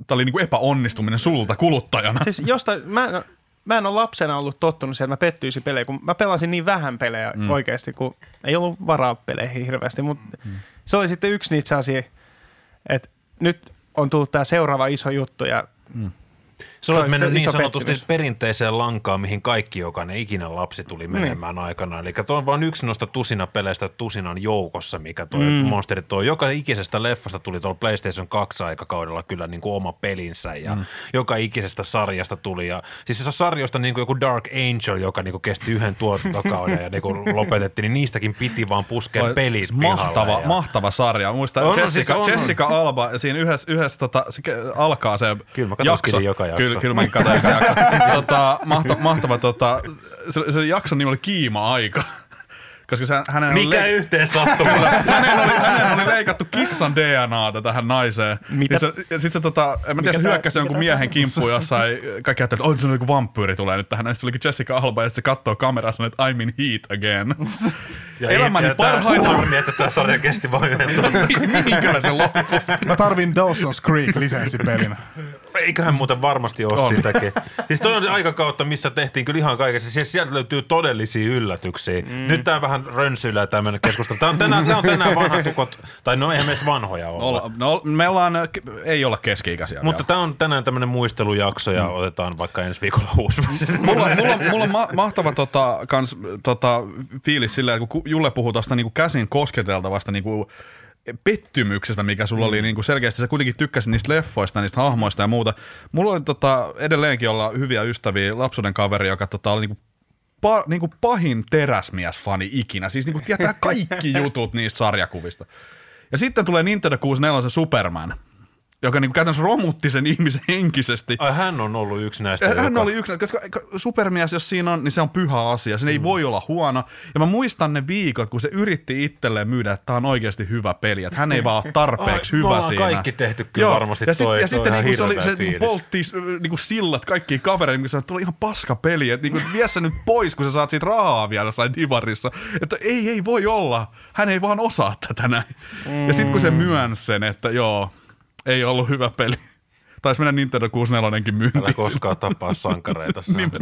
tää oli niin kuin epäonnistuminen sulta kuluttajana. Siis jostain, mä, mä en ole lapsena ollut tottunut siihen, että mä pettyisin pelejä, kun mä pelasin niin vähän pelejä mm. oikeasti, kun ei ollut varaa peleihin hirveästi, mutta mm. se oli sitten yksi niitä sellaisia, että nyt on tullut tämä seuraava iso juttu ja Se olet mennyt niin sanotusti pettymys. perinteiseen lankaan, mihin kaikki jokainen ikinä lapsi tuli menemään aikana. Eli tuo on vain yksi noista tusina peleistä tusinan joukossa, mikä tuo mm. Monsteri tuo. Joka ikisestä leffasta tuli tuolla PlayStation 2 aikakaudella kyllä niin kuin oma pelinsä ja mm. joka ikisestä sarjasta tuli. Ja, siis se sarjoista niin kuin joku Dark Angel, joka niin kuin kesti yhden tuotantokauden ja niin kuin lopetettiin, niin niistäkin piti vaan puskea Oi, pelit siis mahtava. Ja... mahtava sarja. Muista On, on, Jessica, siis on. Jessica Alba, siinä yhdessä, yhdessä tota, se alkaa se Kyllä mä katsoskin joka jakso. Kyllä, kyllä mäkin katsoin tota, mahtava, mahtava tota, se, se jakson nimi oli Kiima-aika. Koska se, hänen oli Mikä le- yhteen sattuma? hänen, oli, hänen oli leikattu kissan DNAta tähän naiseen. Mitä? Ja se, ja sit se, tota, en mä tiedä, se hyökkäsi jonkun miehen kimppuun jossain. Kaikki ajattelivat, että oh, se on joku vampyyri tulee nyt tähän. Ja sitten olikin Jessica Alba ja se katsoo kameraa ja sanoo, että I'm in heat again. Ja Elämäni parhaita- Harmi, että tämä sarja kesti vain yhden. Mihin kyllä se loppui? Mä tarvin Dawson's Creek lisenssipelinä. Eiköhän muuten varmasti ole On. siitäkin. Siis toi on aikakautta, missä tehtiin kyllä ihan kaikessa. Siis sieltä löytyy todellisia yllätyksiä. Mm. Nyt tää vähän rönsyillä tämmöinen keskustelu. Tää on tänään, tää on tänään vanhat tukot, tai no eihän meissä vanhoja olla. Olla, no, me ollaan, ei olla keski-ikäisiä Mutta vielä. tämä on tänään tämmöinen muistelujakso ja mm. otetaan vaikka ensi viikolla uusi. Mulla, mulla, mulla on ma- mahtava tota, kans, tota, fiilis silleen, että kun Julle puhuu tuosta niinku käsin kosketeltavasta niinku pettymyksestä, mikä sulla mm. oli niinku selkeästi. Sä kuitenkin tykkäsit niistä leffoista, niistä hahmoista ja muuta. Mulla oli tota, edelleenkin olla hyviä ystäviä, lapsuuden kaveri, joka tota, oli niinku pa, niinku pahin teräsmiesfani ikinä. Siis niinku tietää kaikki jutut niistä sarjakuvista. Ja sitten tulee Nintendo 64 Superman, joka niinku käytännössä romutti sen ihmisen henkisesti. Ai hän on ollut yksi näistä. Hän joka- oli yksi, koska supermies, jos siinä on, niin se on pyhä asia. Se ei voi olla huono. Ja mä muistan ne viikot, kun se yritti itselleen myydä, että tämä on oikeasti hyvä peli. Että hän ei vaan ole tarpeeksi Ai, hyvä siinä. kaikki tehty kyllä varmasti ja, sit, toi- ja toi sitten niinku se, oli, se niinku fiilis. poltti äh, niinku sillat kaikkiin kavereille, mikä sanoi, että tuo oli ihan paska peli. Että niinku, vie se nyt pois, kun sä saat siitä rahaa vielä jossain divarissa. Että ei, ei voi olla. Hän ei vaan osaa tätä näin. Ja sitten kun se myönsi sen, että joo, ei ollut hyvä peli. Taisi mennä Nintendo 64 myyntiin. Älä koskaan tapaa sankareita.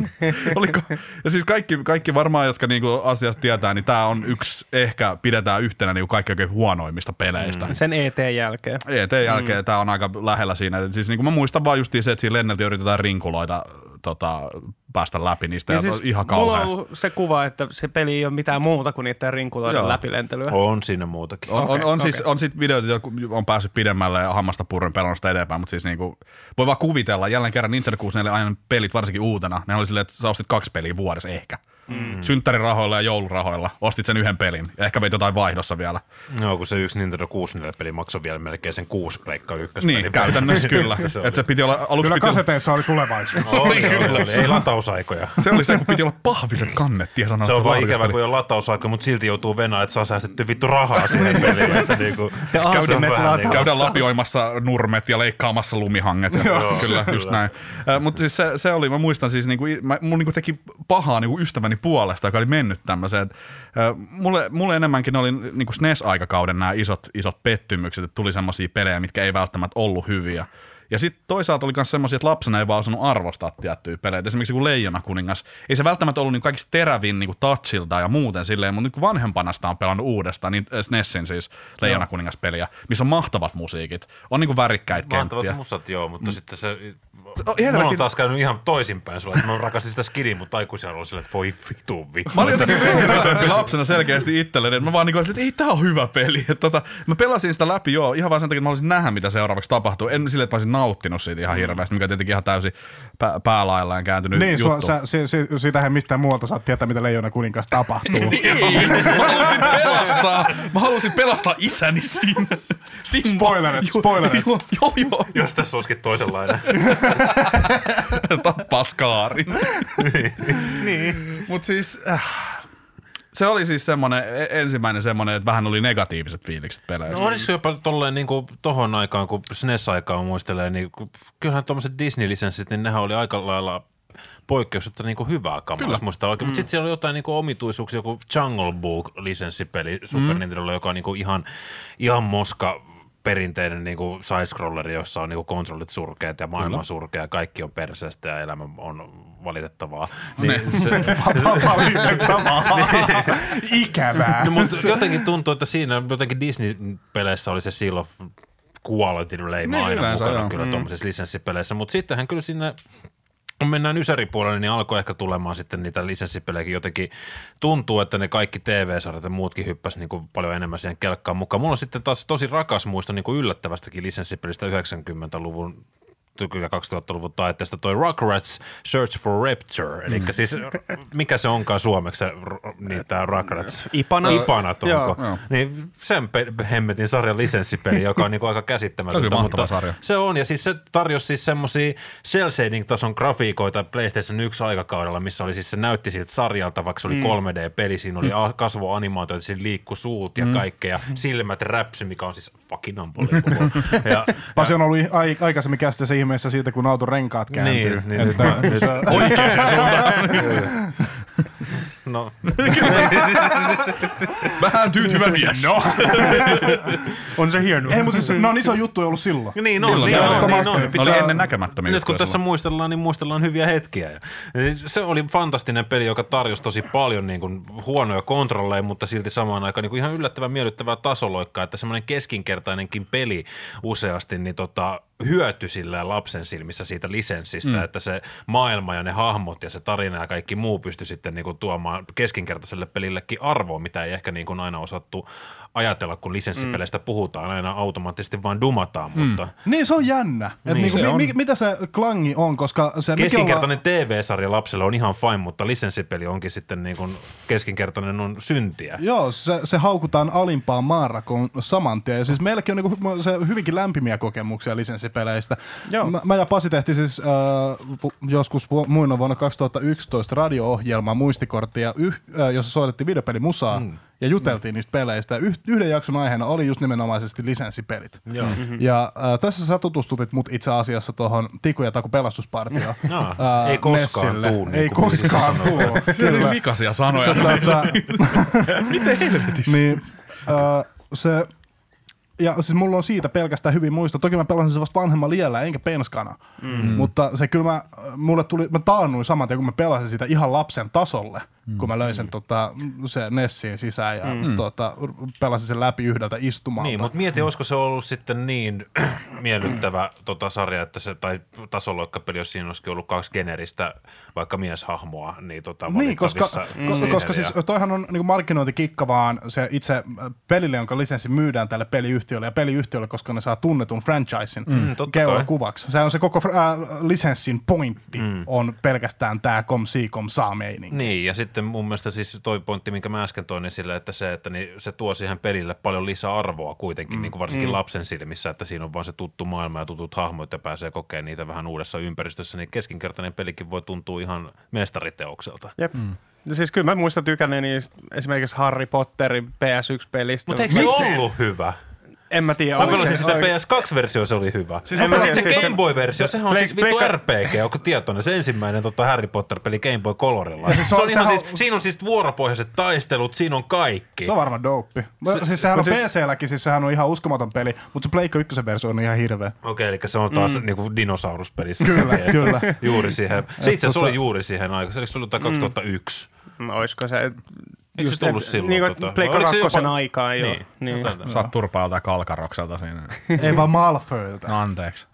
Oliko? Ja siis kaikki, kaikki varmaan, jotka niinku asiasta tietää, niin tämä on yksi, ehkä pidetään yhtenä niinku kaikki oikein huonoimmista peleistä. Mm. sen ET jälkeen. ET jälkeen mm. tämä on aika lähellä siinä. Siis niinku mä muistan vaan justiin se, että siinä lenneltä yritetään rinkuloita tota, päästä läpi niistä. Ja, Ja siis, siis ihan mulla on ollut se kuva, että se peli ei ole mitään muuta kuin niiden rinkuloiden Joo. läpilentelyä. On siinä muutakin. On, on, Okei, on, siis, okei. on sit videoita, jotka on päässyt pidemmälle ja hammasta purren pelannasta eteenpäin, mutta siis niinku, voi vaan kuvitella, jälleen kerran Nintendo 64 aina pelit varsinkin uutena, ne oli silleen, että sä ostit kaksi peliä vuodessa ehkä. Mm. Synttärirahoilla ja joulurahoilla ostit sen yhden pelin ja ehkä veit jotain vaihdossa vielä. No, kun se yksi Nintendo 64-peli maksoi vielä melkein sen kuusi pleikka ykkös. Niin, käytännössä kyllä. se, että se piti olla, aluksi Kyllä piti olla, kaseteissa oli tulevaisuus. oli, oli, oli, ei latausaikoja. se oli se, kun piti olla pahviset kannet ja sanoa, Se on vaan ikävä, kun ole latausaika, mutta silti joutuu venää, että saa säästetty vittu rahaa siihen peliin. Että niinku, Ja Ultimate vähän lataus. niinku- Käydään lapioimassa nurmet ja leikkaamassa lumihanget. Ja, Joo, kyllä, kyllä. just näin. Mutta siis se, se, oli, mä muistan siis, niinku, mä, mun niinku teki pahaa niinku ystäväni puolesta, joka oli mennyt tämmöiseen. Mulle, mulle enemmänkin oli niinku SNES-aikakauden nämä isot, isot pettymykset, että tuli semmoisia pelejä, mitkä ei välttämättä ollut hyviä. Ja sitten toisaalta oli myös semmoisia, että lapsena ei vaan osannut arvostaa tiettyjä pelejä. Esimerkiksi joku Leijona kuningas. Ei se välttämättä ollut niin kaikista terävin niin touchilta ja muuten silleen, mutta nyt kun vanhempana sitä on pelannut uudestaan, niin SNESin siis Leijona kuningas peliä, missä on mahtavat musiikit, on niin värikkäitä Mahtavat kenttiä. musat, joo, mutta mm. sitten se... Mulla on helvetin- taas käynyt ihan toisinpäin sulla, että mä rakastin sitä skidin, mutta aikuisena ollut silleen, että voi vitu vittu. Mä olin jotenkin vehreämpi lapsena selkeästi itselleni, että mä vaan niin kuin, että ei tää on hyvä peli. Että tota, mä pelasin sitä läpi joo, ihan vaan sen takia, että mä haluaisin nähdä, mitä seuraavaksi tapahtuu. En sille, että mä olisin nauttinut siitä ihan hirveästi, mikä tietenkin ihan täysin pää, päälaillaan kääntynyt Niin, sua, juttu. sä, si, si, siitähän mistään muualta saat tietää, mitä Leijona kuninkaassa tapahtuu. Ei, mä halusin pelastaa, mä halusin pelastaa isäni siinä. Simba. Spoilerit, spoilerit. Joo, joo, joo. Jos tässä olisikin toisenlainen. tappaa skaarin. niin. Mut siis, äh, Se oli siis semmoinen, e- ensimmäinen semmoinen, että vähän oli negatiiviset fiilikset peleistä. No olisiko jopa tolleen niin kuin tohon aikaan, kun SNES-aikaa muistelee, niin kyllähän tuommoiset Disney-lisenssit, niin nehän oli aika lailla poikkeuksetta niin kuin hyvää kamaa, jos muistaa oikein. Mm. Mutta sitten siellä oli jotain niin kuin omituisuuksia, joku Jungle Book-lisenssipeli Super mm. Nintendolla, joka on niin kuin ihan, ihan moska perinteinen niin kuin side-scrolleri, jossa on niin kuin kontrollit surkeat ja maailma on surkea ja kaikki on perseestä ja elämä on valitettavaa. Niin se, Valitettavaa. Ikävää. No, mutta jotenkin tuntuu, että siinä jotenkin Disney-peleissä oli se Seal of Quality leima Niin, aina mukana joo. kyllä tuommoisissa lisenssipeleissä, mutta sittenhän kyllä sinne kun mennään Ysäri-puolelle, niin alkoi ehkä tulemaan sitten niitä lisenssipelejäkin jotenkin. Tuntuu, että ne kaikki TV-sarjat ja muutkin hyppäsi niin kuin paljon enemmän siihen kelkkaan mukaan. Mulla on sitten taas tosi rakas muisto niin kuin yllättävästäkin lisenssipelistä 90-luvun ja 2000-luvun taitteesta toi Rugrats Search for Rapture, eli siis mikä se onkaan suomeksi se, tää Rugrats? Ipanat. Ipanat onko? Joo. Niin sen pe- hemmetin sarjan lisenssipeli, joka on niinku aika käsittämätöntä. Se mutta sarja. Se on, ja siis se tarjosi siis semmosia cel shading-tason grafiikoita PlayStation 1 aikakaudella, missä oli siis se näytti siltä sarjalta, vaikka se oli 3D-peli, siinä oli a- kasvoanimaatioita, siinä liikkui suut ja kaikkea, silmät räpsy, mikä on siis fucking unbelievable. ja, Pasi on ollut ai- aikaisemmin käsissä ihmeessä siitä, kun auton renkaat kääntyy. niin, niin, Että- nyt, Oikeaan suuntaan. no, Vähän tyytyvä mies. No. On se hieno. Ei, mutta siis, no on iso juttu ollut silloin. niin on, Silloin niin on, niin on. Ne Pitää- oli ennen näkemättömiä Nyt kun tässä silloin. muistellaan, niin muistellaan hyviä hetkiä. Ja se oli fantastinen peli, joka tarjosi tosi paljon niin kuin huonoja kontrolleja, mutta silti samaan aikaan niin kuin ihan yllättävän miellyttävää tasoloikkaa, että semmoinen keskinkertainenkin peli useasti niin tota, hyöty sillä lapsen silmissä siitä lisenssistä, mm. että se maailma ja ne hahmot ja se tarina ja kaikki muu pystyi sitten niin kuin tuomaan keskinkertaiselle pelillekin arvoa, mitä ei ehkä niin kuin aina osattu ajatella, kun lisenssipeleistä mm. puhutaan, aina automaattisesti vaan dumataan, mm. mutta Niin, se on jännä. Et Niin, niinku, se mi- on. mi- mitä se klangi on, koska se... Keskinkertainen TV-sarja lapselle on ihan fine, mutta lisenssipeli onkin sitten niin kuin keskinkertainen on syntiä. Joo, se, se haukutaan alimpaan maanrakoon saman tien. Ja siis meilläkin on niinku se hyvinkin lämpimiä kokemuksia lisenssipeleistä. Joo. Mä, mä ja Pasi tehtiin siis äh, joskus vu- muina vuonna 2011 radio-ohjelmaa muistikorttia, yh, äh, jossa soitettiin videopelimusaa mm. Ja juteltiin niistä peleistä. Yh, yhden jakson aiheena oli just nimenomaisesti lisenssipelit. Joo. Ja äh, tässä sä tutustutit mut itse asiassa tuohon Tiku ja Taku pelastuspartioon. Jaa, Ää, ei koskaan Nessille. tuu, niin Ei koskaan tuu. Se oli vikaisia sanoja. Tota, Miten helvetissä? Niin, äh, se, ja siis mulla on siitä pelkästään hyvin muisto. Toki mä pelasin se vasta vanhemmalla iällä, enkä penskana. Mm. Mutta se kyllä mä, mulle tuli, mä taannuin saman tien, kun mä pelasin sitä ihan lapsen tasolle. Mm. Kun mä löin sen tota, se Nessiin sisään ja mm. tota, pelasin sen läpi yhdeltä istumalta. Niin, mutta mieti, olisiko se ollut sitten niin miellyttävä tota sarja, että se, tai tasoloikkapeli, jos siinä olisikin ollut kaksi generistä, vaikka mieshahmoa, niin tota Niin, koska, siihen koska ja- siis toihan on niin markkinointikikka vaan se itse pelille, jonka lisenssi myydään tälle peliyhtiölle ja peliyhtiölle, koska ne saa tunnetun franchisein mm, kuvaksi. Se on se koko äh, lisenssin pointti mm. on pelkästään tämä kom si kom saa meininki. Niin, ja sitten mun mielestä siis toi pointti, minkä mä äsken toin esille, että se, että niin se tuo siihen pelille paljon lisäarvoa kuitenkin, mm. niin kuin varsinkin mm. lapsen silmissä, että siinä on vaan se tuttu maailma ja tutut hahmot ja pääsee kokemaan niitä vähän uudessa ympäristössä, niin keskinkertainen pelikin voi tuntua ihan mestariteokselta. Jep. Mm. Siis kyllä mä muistan tykänneeni esimerkiksi Harry Potterin PS1-pelistä. Mutta eikö se ollut hyvä? En mä tiedä. Mä pelasin se- sitä oliko- PS2-versio, se oli hyvä. Siis en mä tiedä, se siis Game Boy-versio, sehän on siis vittu RPG, onko tietoinen? Se ensimmäinen tota Harry Potter-peli Game Boy Colorilla. siis se se on- on ihan siis, on- siinä on siis vuoropohjaiset taistelut, siinä on kaikki. Se on varmaan dope. Se, siis sehän on siis- PC-lläkin, siis sehän on ihan uskomaton peli, mutta se Pleikka 1 versio on ihan hirveä. Okei, eli se on taas mm. niinku dinosauruspelissä. Kyllä, Että kyllä. Juuri siihen. Se itse asiassa tota- oli juuri siihen aikaan. Se oli jotain 2001. No, olisiko se... Eikö se tullut silloin? Niin kuin tota? Pleikka kakkosen jopa- aikaan jo. Niin. Niin. Jotain- Saat turpaa joltain kalkarokselta siinä. Ei vaan Malfoylta. No anteeksi.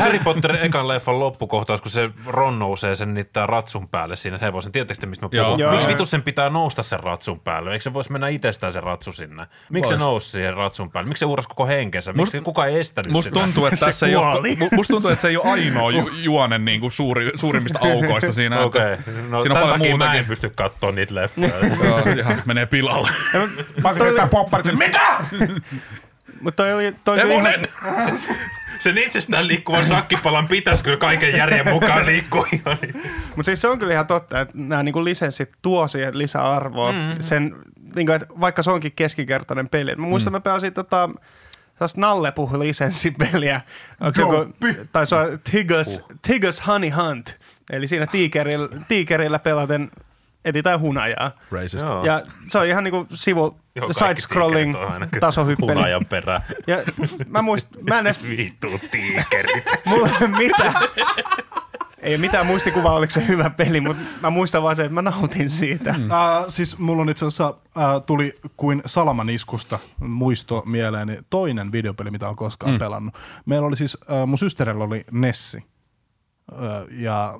Harry Potter ekan leffan loppukohtaus, kun se Ron nousee sen niitä ratsun päälle siinä hevosen. Tiedättekö mistä mä puhun? Joo. Miksi vitus sen pitää nousta sen ratsun päälle? Eikö se voisi mennä itsestään se ratsu sinne? Miksi se nousi siihen ratsun päälle? Miksi se uurasi koko henkensä? Miksi Must- kukaan ei estänyt Musta sitä? tuntuu, että Se tässä ei ole, musta tuntuu, että se ei ole ainoa ju, juonen niin kuin suuri, suurimmista aukoista siinä. Okei, no siinä on paljon takia mä en pysty katsoa niitä leffoja. Joo, ihan menee pilalle. Pasi vetää popparit sen, mitä? Mutta toi oli... Toi oli ihan, Hevonen! sen itsestään liikkuvan sakkipalan pitäisi kyllä kaiken järjen mukaan liikkua. ihan. Mutta siis se on kyllä ihan totta, että nämä niinku lisenssit tuo siihen lisäarvoa. Mm-hmm. Sen, niinku, että vaikka se onkin keskikertainen peli. Mä muistan, mm. mä pelasin tota, sellaista nallepuh-lisenssipeliä. Onko se joku, tai se on Tigers, uh. Tigers Honey Hunt. Eli siinä tiikerillä, tiikerillä pelaten etsitään hunajaa. Racist. Joo. Ja se on ihan niinku sivu Joo, side-scrolling tasohyppely. Hunajan perään. Ja mä muist, mä en edes, Vittu tiikerit. mulla ei mitään, ei ole mitään muistikuvaa, oliko se hyvä peli, mutta mä muistan vaan se, että mä nautin siitä. Mm. Uh, siis mulla on itse asiassa uh, tuli kuin salaman iskusta muisto mieleeni toinen videopeli, mitä on koskaan mm. pelannut. Meillä oli siis, uh, mun systerillä oli Nessi. Ja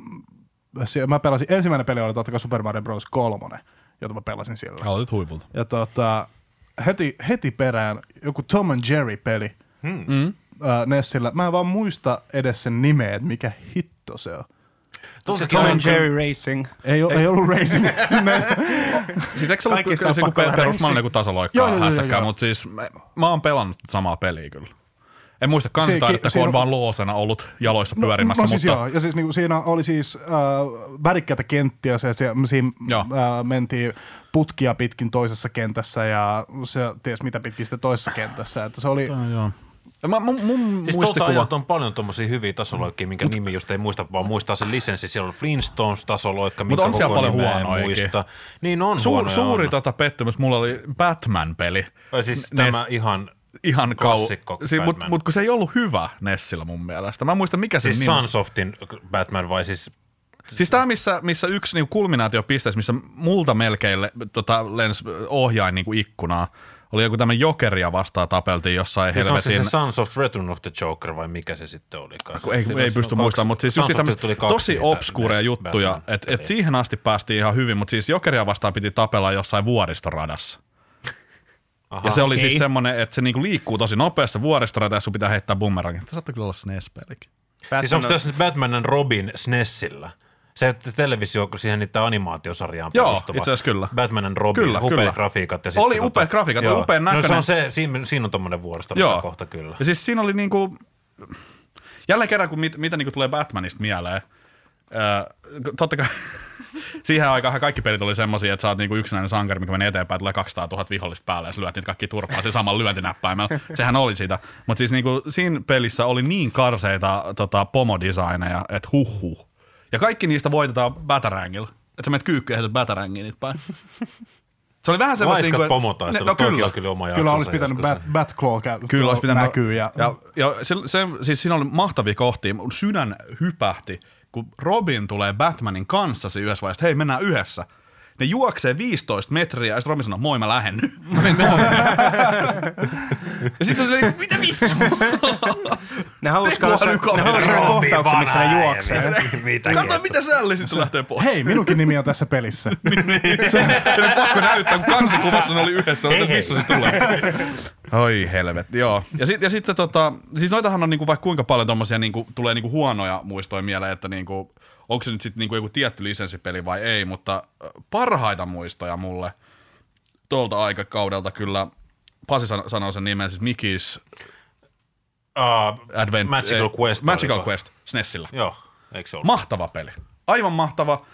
mä pelasin, ensimmäinen peli oli totta kai Super Mario Bros. 3, jota mä pelasin siellä. Aloitit huipulta. Ja tota, heti, heti perään joku Tom and Jerry-peli Mm. uh, Nessillä. Mä en vaan muista edes sen nimeä, että mikä hitto se on. Tom and Jerry Racing. Ei, ei, ei ollut Racing. Siis eikö se ollut kyllä on se perusmallinen kuin tasoloikkaa Joo, joo, joo, hässäkkää, mutta siis mä, mä oon pelannut samaa peliä kyllä. En muista kansitaidetta, kun on siinä vaan loosena ollut jaloissa No, pyörimässä, no siis mutta joo, ja siis niinku siinä oli siis äh, värikkäitä kenttiä, se, se, siinä äh, mentiin putkia pitkin toisessa kentässä ja se ties mitä pitkin sitten toisessa kentässä, että se oli, Ah, joo. Ja Mä, mun, mun Siis tuolta muistikuva... ajalta on paljon tommosia hyviä tasoloikkia, minkä nimi just ei muista, vaan muistaa sen lisenssi. Siellä on Flintstones-tasoloikka, minkä on siellä paljon huonoikin. muista. Niin on Suur, huonoja suuri on. tota pettymys mulla oli Batman-peli. Siis Ne- tämä ihan ihan kau... klassikko Si- Mutta mut kun se ei ollut hyvä Nessillä mun mielestä. Mä en muista mikä Siis se nimi. Sunsoftin Batman vai siis Siis tämä, missä, missä yksi niinku kulminaatiopisteessä, missä multa melkein le, tota, lens ohjain niinku ikkunaa, oli joku tämmöinen jokeria vastaan tapeltiin jossain Siis on se, helvetin... se Sons of Return of the Joker vai mikä se sitten kun ei, ei pysty kaksi- muistamaan, mutta siis just kaksi tosi obskuureja juttuja, että et pelejä. siihen asti päästiin ihan hyvin, mutta siis Jokeria vastaan piti tapella jossain vuoristoradassa. Aha. ja se oli okei. siis semmoinen, että se niinku liikkuu tosi nopeassa vuoristorata ja sun pitää heittää bumerangin. Tämä saattaa kyllä olla SNES-pelikin. Siis onko tässä nyt Batman and Robin SNESillä? Se televisio, kun siihen niitä animaatiosarjaan Joo, perustuva. itse asiassa kyllä. Batman and Robin, Kyllä, upeat kyllä. grafiikat. Ja sitten Oli upeat grafiikat, oli upean No se näköinen. on se, siinä, siinä on tommonen vuoristo kohta kyllä. Ja siis siinä oli niinku, jälleen kerran, kun mit, mitä niinku tulee Batmanista mieleen, öö, totta kai siihen aikaan kaikki pelit oli semmoisia, että sä oot niinku yksinäinen sankari, mikä menee eteenpäin, tulee 200 000 vihollista päälle ja sä lyöt niitä kaikki turpaa sillä samalla lyöntinäppäimellä. Sehän oli sitä. Mutta siis niinku, siinä pelissä oli niin karseita tota, pomodesigneja, että huhhuh. Ja kaikki niistä voitetaan Batarangilla. Että sä menet kyykkyä ja Batarangiin niitä päin. Se oli vähän semmoista... Laiskat niinku, pomotaistelu, no, kyllä. on kyllä oma kyllä olisi pitänyt. Bat, Batclaw kä- Kyllä olisi pitänyt näkyy ja, ja, ja se, se, siis siinä oli mahtavia kohtia. Mun sydän hypähti, kun Robin tulee Batmanin kanssa yhdessä vaiheessa, hei mennään yhdessä. Ne juoksee 15 metriä ja sitten Robin sanoo, moi mä lähden nyt. Mä menin, moi. ja sitten se oli silleen, mitä vittu? Ne kanssa, ne sellaisen kohtauksen, missä ne juoksee. Mitä Kato mitä sälli, sitten se lähtee pois. hei, minunkin nimi on tässä pelissä. Ja nyt pakko näyttää, kun kansikuvassa ne oli yhdessä, on se, Hei, missä se tulee. Oi helvetti, joo. Ja, sit, ja sitten tota, siis noitahan on niinku vaikka kuinka paljon tommosia niinku, tulee niinku huonoja muistoja mieleen, että niinku, onko se nyt sitten niinku joku tietty lisenssipeli vai ei, mutta parhaita muistoja mulle tuolta aikakaudelta kyllä, Pasi san- sanoi sen nimen, siis Mickey's Uh, Advent... Magical eh, Quest. Magical oliko? Quest, SNESillä. Joo, eikö se ollut? Mahtava peli. Aivan mahtava.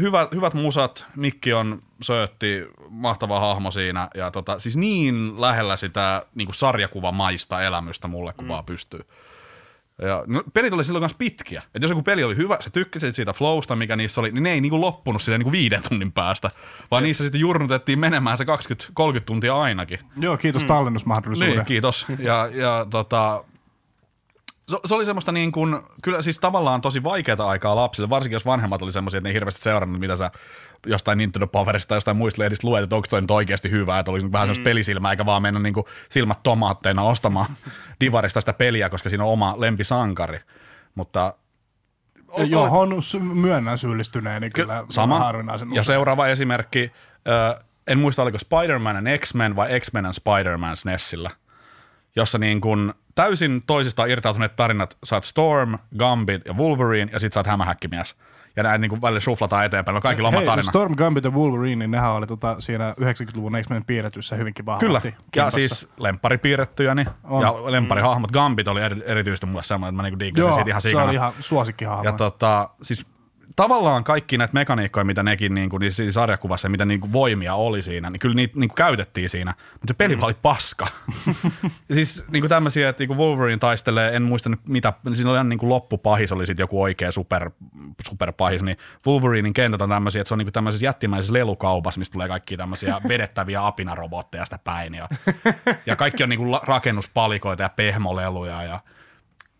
Hyvät, hyvät musat, Mikki on söötti, mahtava hahmo siinä. Ja tota, siis niin lähellä sitä niin sarjakuvamaista elämystä mulle, kun mm. vaan pystyy. Ja, no, pelit oli silloin myös pitkiä. Et jos joku peli oli hyvä, sä tykkäsit siitä flowsta, mikä niissä oli, niin ne ei niinku loppunut silleen niinku viiden tunnin päästä, vaan niissä sitten jurnutettiin menemään se 20-30 tuntia ainakin. Joo, kiitos mm. tallennusmahdollisuuden. Niin, kiitos. Ja, ja tota, se, se oli semmoista niin kuin, kyllä siis tavallaan tosi vaikeaa aikaa lapsille, varsinkin jos vanhemmat oli semmoisia, että ne ei hirveästi seurannut, mitä sä jostain Nintendo Powerista tai jostain muista lehdistä luet, että onko toi nyt oikeasti hyvä, että oli vähän semmoista pelisilmää, eikä vaan mennä niin kuin silmät tomaatteina ostamaan divarista sitä peliä, koska siinä on oma lempisankari. Mutta Johon sy- myönnän syyllistyneeni kyllä sama. harvinaisen Ja usein. seuraava esimerkki, en muista oliko Spider-Man and X-Men vai X-Men and Spider-Man SNESillä, jossa niin kun täysin toisistaan irtautuneet tarinat, sä oot Storm, Gambit ja Wolverine ja sit sä oot hämähäkkimies. ja näin niin kuin välillä shuflataan eteenpäin. No kaikilla on oma tarina. Storm Gambit ja Wolverine, niin nehän oli tota, siinä 90-luvun X-Men piirretyssä hyvinkin vahvasti. Kyllä, ja siis lemppari piirrettyjä niin, On. ja lemparihahmot. Gambit oli eri, erityisesti mulle semmoinen, että mä niinku diikkasin siitä ihan se sikana. oli ihan suosikkihahmo. Ja tota, siis tavallaan kaikki näitä mekaniikkoja, mitä nekin niin kuin, siinä sarjakuvassa ja mitä niin kuin voimia oli siinä, niin kyllä niitä niin kuin käytettiin siinä, mutta se peli mm. oli paska. ja siis niin kuin tämmöisiä, että niin kuin Wolverine taistelee, en muista nyt mitä, siinä oli ihan niin kuin loppupahis, oli sitten joku oikea super, superpahis, niin Wolverinin kentät on tämmöisiä, että se on niin kuin tämmöisessä jättimäisessä lelukaupassa, mistä tulee kaikki tämmöisiä vedettäviä apinarobotteja sitä päin, ja, ja kaikki on niin kuin rakennuspalikoita ja pehmoleluja, ja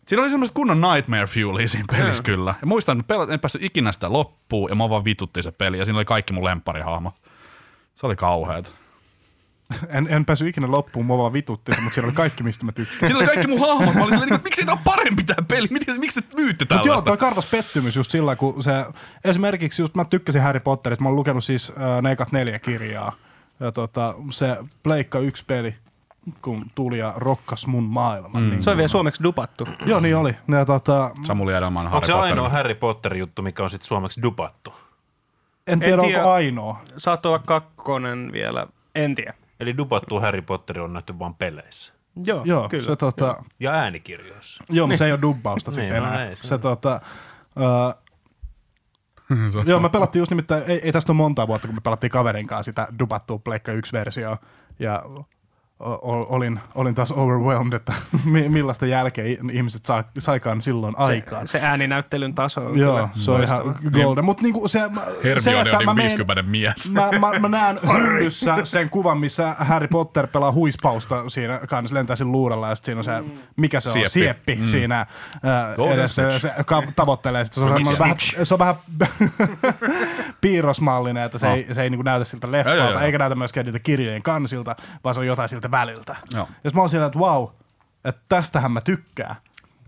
Siinä oli semmoista kunnon Nightmare Fuelia siinä pelissä kyllä. Ja muistan, että en päässyt ikinä sitä loppuun, ja mä vaan vitutti se peli, ja siinä oli kaikki mun lempparihahmot. Se oli kauheat. En, en päässyt ikinä loppuun, mua vaan vitutti, mutta siinä oli kaikki, mistä mä tykkään. Siinä oli kaikki mun hahmot. Mä olin silleen, niin, miksi tämä on parempi tämä peli? Miksi, miksi te myytte Mutta joo, tällaista? toi karvas pettymys just sillä, kun se, esimerkiksi just mä tykkäsin Harry Potterista, mä oon lukenut siis äh, ne ekat neljä kirjaa, ja tota, se Pleikka yksi peli, kun tuli ja rokkas mun maailman. Mm. Niin, Se on vielä suomeksi dupattu. joo, niin oli. Ja, tota, Samuli Edelman Onko Harry se Potter. ainoa Harry Potter-juttu, mikä on sitten suomeksi dupattu? en tiedä, tiedä. onko ainoa. Saattoi olla kakkonen vielä, en tiedä. Eli dupattu Harry Potter on nähty vain peleissä. Joo, Joo, kyllä. se, tota, Ja äänikirjoissa. joo mutta se ei ole dubbausta Niin, sitten no enää. ei, se se, tota, uh, Joo, me pelattiin just nimittäin, ei, ei tästä ole monta vuotta, kun me pelattiin kaverin kanssa sitä dubattua Pleikka 1-versioa. Ja olin, olin taas overwhelmed, että mi- millaista jälkeä ihmiset saa, saikaan silloin aikaan. Se, se ääninäyttelyn taso on Joo, kyllä se on ihan golden. Mutta niinku se, se, Hermione on mä niin meen- 50 mies. Mä, mä, mä näen hyllyssä sen kuvan, missä Harry Potter pelaa huispausta siinä kanssa lentää sen luurella ja sit siinä on se, mikä se on, Sieppi. sieppi, mm. siinä Golden edessä se ka- tavoittelee sitä. Se on, vähän, se on vähän piirrosmallinen, että se ei, se ei niinku näytä siltä leffalta, eikä näytä myöskään niitä kirjojen kansilta, vaan se on jotain siltä väliltä. Joo. Sit mä oon siellä, että wow, että tästähän mä tykkään.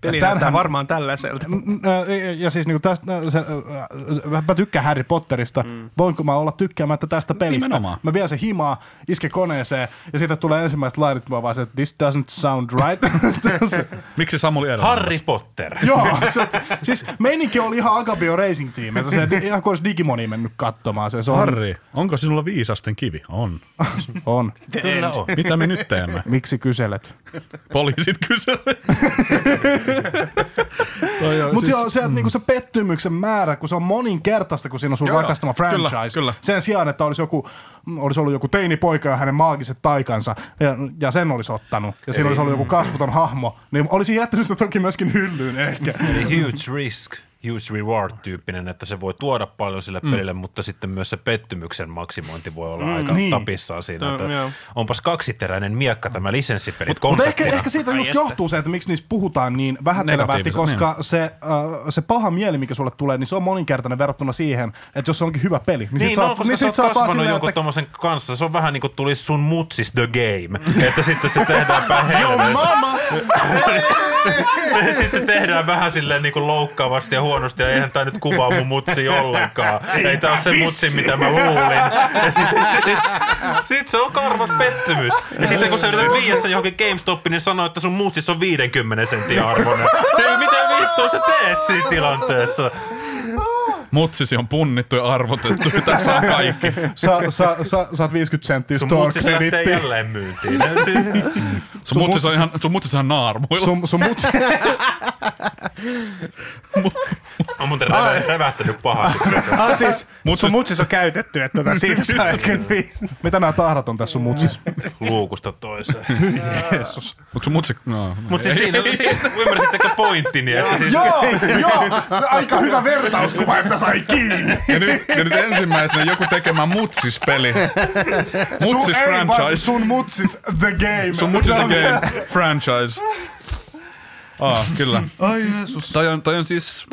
Peli Ja näyttää varmaan tällaiselta. N- ja- Ja siis niinku tästä, se, äh, mä tykkään Harry Potterista. Mm. Voinko mä olla tykkäämättä tästä pelistä? Nimenomaan. Mä vien se himaa, iske koneeseen ja sitten tulee ensimmäiset lainit, mä vaan se, että this doesn't sound right. Miksi Samuli Edelman? Harry Potter. Joo, se, siis meininki oli ihan Agabio Racing Team, että se ihan kuin olisi Digimoni mennyt katsomaan. Se, se on, Harri, onko sinulla viisasten kivi? On. on. Kyllä on. Mitä me nyt teemme? Miksi kyselet? Poliisit kyselevät. Mutta siis- siis, se, että niinku se pettymyksen määrä, kun se on moninkertaista, kun siinä on sun Joo, rakastama kyllä, franchise. kyllä. Sen sijaan, että olisi, joku, olisi ollut joku teinipoika ja hänen maagiset taikansa, ja, ja sen olisi ottanut, ja siinä olisi ollut joku kasvuton hahmo, niin olisi jättänyt sitä toki myöskin hyllyyn ehkä. Huge risk, huge reward tyyppinen, että se voi tuoda paljon sille pelille, mutta sitten myös se pettymyksen maksimointi voi olla aika niin. tapissaan siinä. No, että joo. onpas kaksiteräinen miekka tämä lisenssipelit Mutta ehkä, ehkä siitä just johtuu se, että miksi niistä puhutaan niin vähättelevästi, koska se, äh, se paha mieli, mikä sulle tulee, niin se on moninkertainen verrattuna siihen, että jos se onkin hyvä peli, niin, Niin, sit no, oot- koska niin sä oot kasvanut silleen, jonkun että tommosen kanssa. Se on vähän niin kuin tulisi sun mutsis the game. että sitten se tehdään päin helvetin. mama! Sitten se tehdään vähän silleen niin kuin loukkaavasti ja huonosti, ja eihän tää nyt kuvaa mun mutsi ollenkaan. Ei tää ole se mutsi, mitä mä luulin. Ja sit, se on karvas pettymys. Ja sitten kun sä yrität viiä sen johonkin GameStopiin, niin sanoo, että sun mutsis on 50 sentin arvoinen. Mitä vittua sä teet siinä tilanteessa? Mutsisi on punnittu ja arvotettu. ja Tässä on kaikki. Sa, sa, sa, saat 50 senttiä Sun store mutsis lähtee jälleen myyntiin. Sun mutsis on ihan, sun mutsis on naarmuilla. Sun, sun mutsi, On muuten revä, revähtänyt pahasti. Ah, siis, Mut sun siis- mutsis on käytetty, että tota, siitä saa ehkä vi- mitä nämä tahrat on tässä sun mutsis? Luukusta toiseen. Jeesus. Onko sun mutsi? No, Mutta siis siinä, siinä ymmärsittekö pointtini? Että siis Joo, joo, aika hyvä vertauskuva, että sai kiinni. Ja nyt, ja nyt ensimmäisenä joku tekemään Mutsis-peli. Mutsis sun, ei, franchise. sun mutsis the game. Sun Mutsis Se the on- game franchise. Ah, kyllä. Ai Jeesus. Toi on, toi on siis...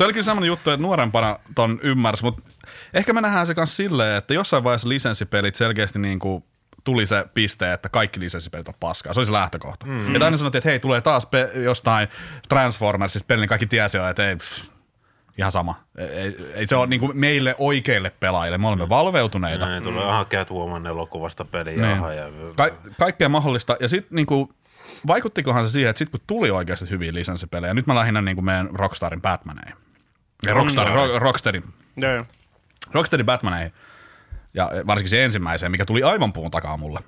Toi oli kyllä semmoinen juttu, että nuorempana ton ymmärsi, mutta ehkä me nähdään se kanssa silleen, että jossain vaiheessa lisenssipelit selkeästi niin kuin tuli se piste, että kaikki lisenssipelit on paskaa. Se oli se lähtökohta. Mm. Ja aina sanottiin, että hei, tulee taas pe- jostain Transformersista peli, niin kaikki tiesi jo, että ei, pff, ihan sama. Ei, ei, se ole niin kuin meille oikeille pelaajille. Me olemme valveutuneita. Näin tulee, aha, Catwoman elokuvasta peli. Niin. Aha, ja, Ka- kaikkea mahdollista. Ja sitten niinku, vaikuttikohan se siihen, että sitten kun tuli oikeasti hyviä lisenssipelejä, nyt mä lähinnä niinku meidän Rockstarin Batmaneihin. Ja Rockstar, ro, Rocksteadin, Joo, joo. Rocksteadin Batmaneihin. Ja varsinkin se ensimmäiseen, mikä tuli aivan puun takaa mulle.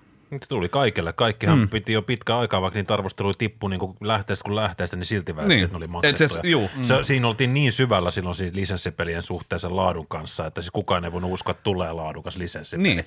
Se tuli kaikille. Kaikkihan mm. piti jo pitkään aikaa, vaikka niitä arvosteluja tippui niin kuin lähteestä kuin lähteestä, niin silti väitettiin, Niin. että ne oli Et se- maksettuja. juu. se, siinä oltiin niin syvällä silloin siinä lisenssipelien suhteessa laadun kanssa, että siis kukaan ei voinut uskoa, että tulee laadukas lisenssipeli. Niin.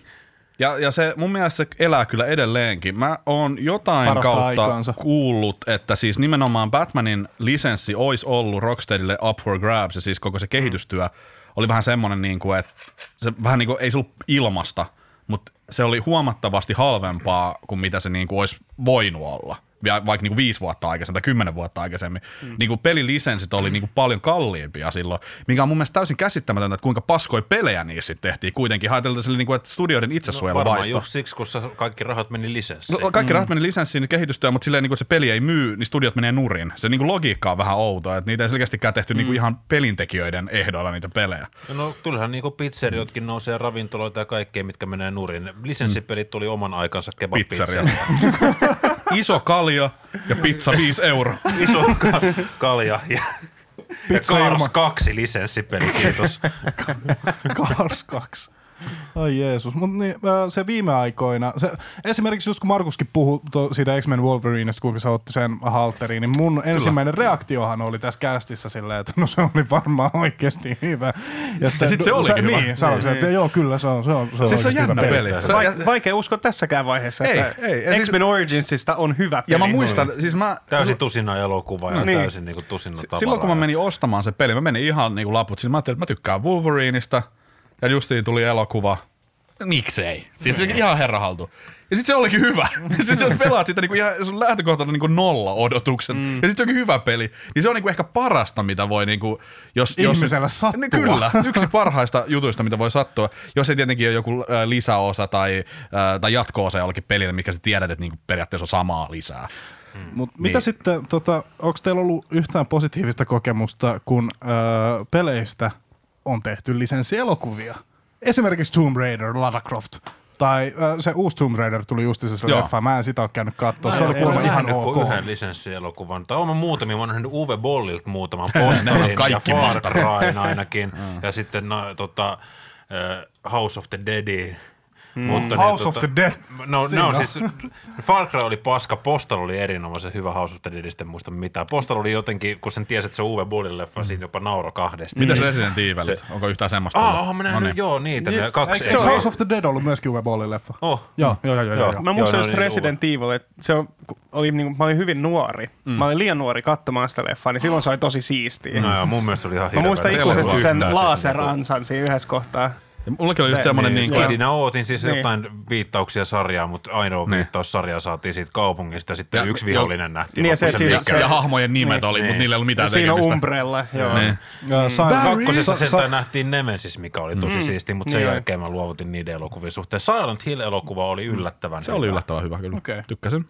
Ja, ja se mun mielestä se elää kyllä edelleenkin. Mä oon jotain Parasta kautta aikaansa. kuullut, että siis nimenomaan Batmanin lisenssi olisi ollut Rocksteadille up for grabs, ja siis koko se kehitystyö oli vähän semmoinen, niin kuin, että se vähän niin kuin, ei se ollut ilmasta, mutta se oli huomattavasti halvempaa kuin mitä se niin kuin olisi voinut olla. Ja vaikka niin kuin viisi vuotta aikaisemmin tai kymmenen vuotta aikaisemmin. Mm. Niin kuin pelilisenssit oli niin kuin paljon kalliimpia silloin, mikä on mun mielestä täysin käsittämätöntä, että kuinka paskoja pelejä niissä sitten tehtiin. Kuitenkin ajateltiin sille, niin kuin, että studioiden itsesuojelu Varmaan vaisto. just siksi, kun kaikki rahat meni lisenssiin. No, kaikki rahat meni lisenssiin kehitystyöhön, mutta silleen, niin kun se peli ei myy, niin studiot menee nurin. Se niin kuin logiikka on vähän outoa, että niitä ei selkeästikään tehty niin kuin ihan pelintekijöiden ehdoilla niitä pelejä. No kyllähän niinku pizzeriotkin nousee ravintoloita ja kaikkea, mitkä menee nurin. Lisenssipelit tuli oman aikansa Pizzeria. Iso kalja ja pizza 5 euroa. Iso ka- kalja ja, ja Pizza Cars ilman- 2 lisenssipeli, kiitos. Cars 2. Ai Jeesus, mutta niin, se viime aikoina, se, esimerkiksi just kun Markuskin puhui to, siitä X-Men Wolverinesta, kuinka se otti sen halteriin, niin mun ensimmäinen reaktiohan oli tässä kästissä silleen, että no se oli varmaan oikeasti hyvä. Ja, sitten, sit se olikin hyvä. Niin, sanoin, se, että joo, kyllä se on, se on, se on, Siis se on jännä hyvä peli. Se, Va- vaikea uskoa tässäkään vaiheessa, Ei, että ei, siis- X-Men Originsista on hyvä peli. ja mä muistan, siis mä... Täysin tusina elokuva ja Niin. täysin niinku tusina tavaraa. Silloin kun mä menin ostamaan se peli, mä menin ihan niinku laput. Siis mä ajattelin, että mä tykkään Wolverineista. Ja justiin tuli elokuva. Miksei? Siis se ihan herra haltu. Ja sitten se olikin hyvä. siis jos pelaat sitä niinku ihan sun lähtökohtana niinku nolla odotuksen. Mm. Ja sitten se onkin hyvä peli. Niin se on niinku ehkä parasta, mitä voi niinku, jos... Ihmiselle jos, sattua. Niin kyllä, yksi parhaista jutuista, mitä voi sattua. Jos ei tietenkin ole joku lisäosa tai, tai jatko-osa jollekin pelille, mikä sä tiedät, että niinku periaatteessa on samaa lisää. Mut mitä Niin. sitten, tota, onko teillä ollut yhtään positiivista kokemusta, kun öö, peleistä on tehty lisenssielokuvia? Esimerkiksi Tomb Raider, Lara Croft. Tai äh, se uusi Tomb Raider tuli justiinsa se leffa. Mä en sitä ole käynyt katsoa. Mä Se oli kuulemma ihan ok. yhden lisenssielokuvan. Tai olen muutamia, mä oon nähnyt Uwe Bollilta muutaman Ne on postelin ja kaikki Far mantareet. Cryn ainakin. ja sitten no, tota, House of the Dead. Mutta House of the Dead. No, Siinä no siis Far Cry oli paska, Postal oli erinomaisen hyvä House of the Deadistä, en muista mitään. Postal oli jotenkin, kun sen tiesi, että se on Uwe Bollin leffa, siinä jopa nauro kahdesta. Mitäs Resident Evil? Se- Onko yhtään semmoista? Ah, oonhan mä No nähnyt, niin. joo, niitä, ne kaksi. Eikö se se House of the Dead ollut myöskin Uwe Bollin leffa? Oh. Joo, joo, joo, joo. Joo. joo. Mä muistan just no niin, Resident Evil, että se oli, niin kuin, mä olin hyvin nuori. Mm. Mä olin liian nuori katsomaan sitä leffaa, niin silloin se oli tosi siistiä. No joo, mun mielestä se oli ihan Mä hirveä. muistan Se ikuisesti sen siis laseransan siinä yhdessä kohtaa. Ja Mullakin oli just Se- semmoinen Niin, niin, niin Kidinä ootin siis Niin. jotain viittauksia sarjaa, mutta ainoa Niin. viittaus sarjaa saatiin siitä kaupungista ja sitten Ja- yksi vihollinen nähtiin. Niin, ja se, siinä- liikkeen. ja hahmojen nimet Niin. oli, mutta Niin. niillä ei ollut mitään Siinä tekemistä. Umbrella, joo. Niin. Ja Silent- Kakkosessa Sa- sentään sa- nähtiin Nemesis, mikä oli tosi mm. siistiä, mutta sen Niin. jälkeen mä luovutin niiden elokuvien suhteen. Silent Hill-elokuva oli yllättävän Se oli yllättävän hyvä kyllä. Okei. Tykkäsin.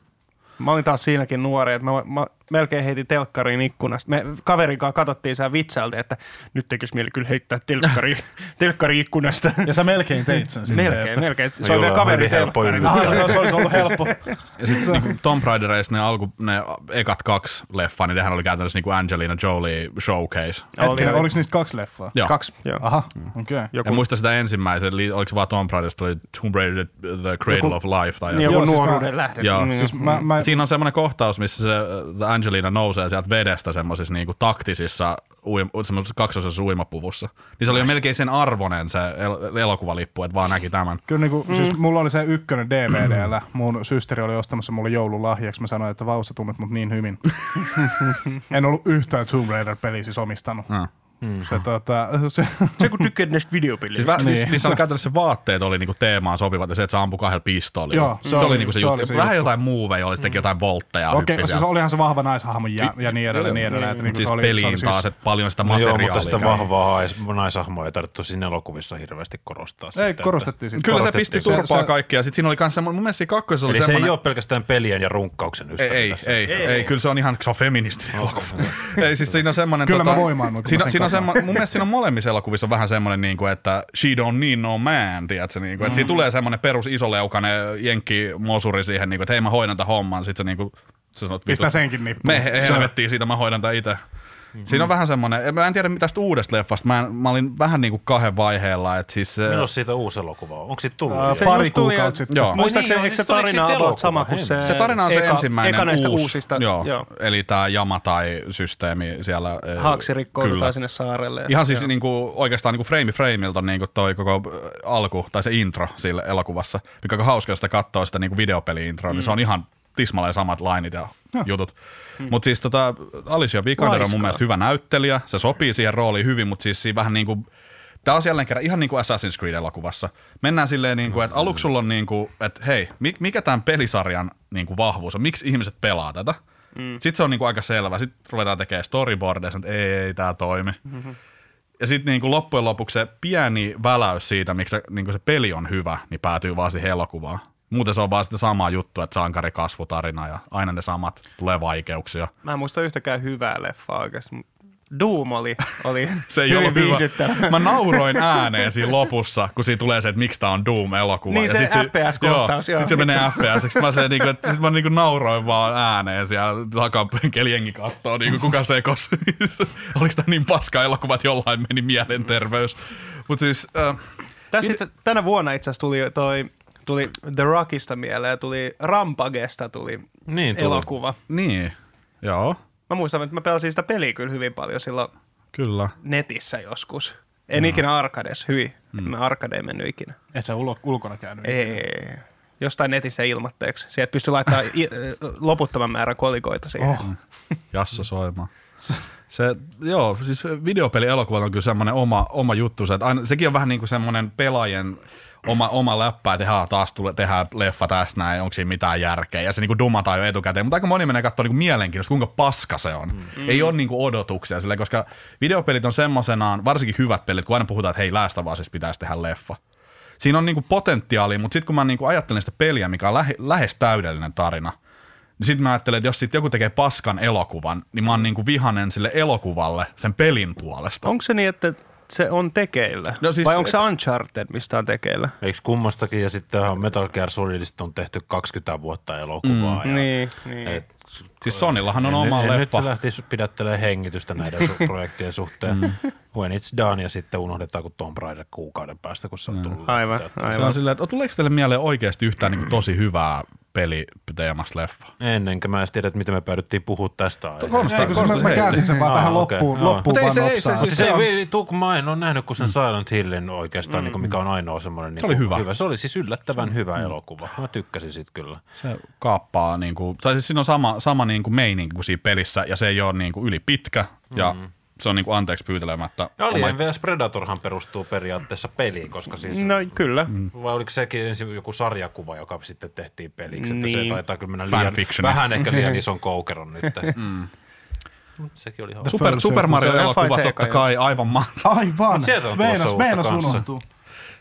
Mä olin taas siinäkin nuori, että mä, mä melkein heitin telkkariin ikkunasta. Me kaverin kanssa katsottiin siellä vitsailta, että nyt tekisi mieli kyllä heittää telkkari, telkkari ikkunasta. Ja sä melkein teit sen sitten. melkein, melkein. Se oli vielä kaveri telkkari. no, se olisi ollut helppo. Ja sitten niinku Tomb Raidereissa ne, alku, ne ekat kaksi leffaa, niin nehän oli käytännössä niinku Angelina Jolie showcase. Oli, Hetkinen, oli. oliko niistä kaksi leffaa? Joo. Kaksi, joo. Aha, okei. Okay. Joku, Ja muista sitä ensimmäisen, li- oliko se vaan Tomb Raiderista, oli Tomb Raider The Cradle Joku- of Life tai niin joku. joku Joo, siis nuoruuden mä- lähde. Joo. Mm. Siis mä, mä, Siinä on semmoinen kohtaus, missä se äh, Angelina nousee sieltä vedestä semmoisissa niinku taktisissa uim- kaksosessa uimapuvussa. Niin se oli jo melkein sen arvonen se el- elokuvalippu, että vaan näki tämän. Kyllä niinku, mm. siis mulla oli se ykkönen DVDllä. Mun systeri oli ostamassa mulle joululahjaksi. Mä sanoin, että vau, sä tunnet mut niin hyvin. en ollut yhtään Tomb Raider-peliä siis omistanut. Mm. Se, tota, se, Se kun tykkäät näistä videopeleistä. Siis Niin. niin. niissä oli käytännössä vaatteet oli niinku teemaan sopivat ja se, että se ampui kahdella pistoolilla. Joo, se, se oli, oli- niinku se, se juttu. oli se Vähän juttu. jotain muuveja oli, se teki jotain voltteja. Okei, okay, siis olihan se vahva naishahmo ja, ja niin edelleen. Niin edelleen että niinku siis se oli, se peliin oli taas, että paljon sitä No materiaalia. joo, mutta sitä vahvaa ais- naishahmoa ei tarvittu siinä elokuvissa hirveästi korostaa. Ei, sitten, että- korostettiin sitä. Kyllä se pisti turpaa se- kaikkia. Sitten siinä oli semmoinen, mun mielestä siinä kakkosessa oli Eli se semmoinen... ei ole pelkästään pelien ja runkkauksen ystävä ei, tässä. ei, ei, ei, kyllä se on ihan, se on feministinen elokuva. ei, siis siinä on semmoinen... Kyllä mä voimaannun, kun siinä, mä sen siinä on semmoinen, mun mielestä siinä on molemmissa elokuvissa vähän semmoinen, niin kuin, että she don't need no man, tiedätkö, niin kuin, että siinä tulee semmoinen perus isoleukainen jenkki mosuri siihen, niin kuin, että hei mä hoidan tämän homman, sit se niin kuin, sä sanot, vittu, senkin nippuun. Me he- helvettiin siitä, mä hoidan tämän itse. Siinä on vähän semmoinen, mä en tiedä mitä tästä uudesta leffasta, mä, en, mä olin vähän niin kuin kahden vaiheella, että siis... se- Milloin siitä uusi elokuva on? Onko siitä tullut? Ää? Se pari kuukautta ja- sitten. Joo. Muistaakseni, Niin, eikö se siis tarina about sama kuin se, Se tarina on se eka, ensimmäinen eka näistä uusi, uusista. joo, joo. eli tämä Jama tai systeemi siellä. eh, Haaksi rikkoudutaan sinne saarelle. Ihan siis Joo. niinku, oikeastaan niinku frame frameilta on niinku toi koko äh, alku, tai se intro sille elokuvassa, mikä on hauska, jos sitä katsoo sitä niinku videopeli-introa, mm. niin se on ihan tismalleen samat lainit ja jutut. Mm. Mutta siis tota, Alicia Vikander on mun mielestä hyvä näyttelijä, se sopii siihen rooliin hyvin, mutta siis siinä vähän niinku, Tämä on jälleen kerran ihan niin kuin Assassin's Creed-elokuvassa. Mennään silleen, niin kuin, että aluksi sulla on, niin kuin, että hei, mi- mikä tämän pelisarjan niin kuin vahvuus on, miksi ihmiset pelaa tätä. Mm. Sitten se on niin kuin aika selvä. Sitten ruvetaan tekemään storyboardeja, että ei, ei tämä toimi. Mm-hmm. Ja sitten niin kuin loppujen lopuksi se pieni väläys siitä, miksi se, niin kuin se peli on hyvä, niin päätyy vaan siihen elokuvaan. Muuten se on vaan sitä samaa juttua, että sankari kasvutarina ja aina ne samat, tulee vaikeuksia. Mä en muista yhtäkään hyvää leffaa oikeasti. Doom oli, oli Se ei hyvin ollut hyvä. Mä nauroin ääneen siinä lopussa, kun siinä tulee se, että miksi tää on Doom-elokuva. Niin, ja se sit FPS-kohtaus, joo. Sitten se menee FPS. Mä, silleen, niinku, että, sit mä niinku nauroin vaan ääneen siellä takapenkeli jengi kattoo, niinku, kuka sekos. Oliko tää niin paska elokuva, että jollain meni mielenterveys. Mutta siis, äh, Tässä itse, tänä vuonna itse asiassa tuli toi tuli The Rockista mieleen, tuli Rampagesta tuli Niin tuli. elokuva. niin, joo, Mä muistan, että mä pelasin sitä peliä kyllä hyvin paljon silloin kyllä. netissä joskus. En ikinä arkades, hyi. Mm. Mä arkadeen mennyt ikinä. Et sä ulo, ulkona käynyt. Ei. Jostain netissä ilmatteeksi. Sieltä pystyy laittaa i- loputtoman määrän kolikoita siihen. Oh. Jassa soimaan. Se, joo, siis videopelielokuvat on kyllä semmoinen oma, oma juttu. Että aina, sekin on vähän niin kuin semmoinen pelaajien oma, oma läppä, että haa, taas tule, tehdään leffa tästä näin, onko siinä mitään järkeä. Ja se niin kuin dumataan jo etukäteen. Mutta aika moni menee katsoa niin mielenkiintoista, kuinka paska se on. Mm. Ei ole niin kuin odotuksia sille, koska videopelit on semmoisenaan, varsinkin hyvät pelit, kun aina puhutaan, että hei, of Usista pitäisi tehdä leffa. Siinä on niinku potentiaalia, mutta sitten kun mä niinku ajattelen sitä peliä, mikä on lähe, lähes täydellinen tarina, niin sitten mä ajattelen, että jos sit joku tekee paskan elokuvan, niin mä oon niinku vihanen sille elokuvalle sen pelin puolesta. Onko se niin, että se on tekeillä? No siis- Vai onko se Uncharted, mistä on tekeillä? Eikö kummastakin? Ja sitten Metal Gear Solidista on tehty 20 vuotta elokuvaa. Mm, ja, Niin, niin. Et, Siis Sonillahan on en, oma en leffa. nyt lähtisi pidättelemään hengitystä näiden su- projektien suhteen. Mm. When it's done ja sitten unohdetaan kuin Tomb Raider kuukauden päästä, kun se on tullut. Aivan, Että Se aivan. on silleen, että tuleeko teille mieleen oikeasti yhtään niinku tosi hyvää peliteemasta leffa? Ennenkä mä edes tiedä, että miten me päädyttiin puhua tästä aiheesta. Konsta- Ei, kun se, mä, mä käänsin sen vaan Aa, tähän loppuun, joo. loppuun se- ei se- Se, Se on- ei, kun mä en ole nähnyt kuin sen Silent Hillin oikeastaan, mm. niin kuin mikä on ainoa semmoinen. Niin oli hyvä. hyvä. Se oli siis yllättävän hyvä elokuva. Mä tykkäsin siitä kyllä. Se kaappaa, niinku, tai siis siinä on sama, sama niinku meininki kuin siinä pelissä, ja se ei ole niinku yli pitkä, ja. Se on niinku anteeksi pyytelemättä. Oma- Alien vs Predatorhan perustuu periaatteessa peliin, koska siis... No kyllä. Mm. Vai oliko sekin ensin joku sarjakuva, joka sitten tehtiin peliksi? Että se Niin. taitaa kyllä mennä liian, vähän ehkä liian ison koukeron nyt. mm. Sekin oli hauska. Super, Super Mario Se on elokuva F1 totta kai aivan mahtava. Aivan. sieltä on tulossa Meinas, meinas unohtuu.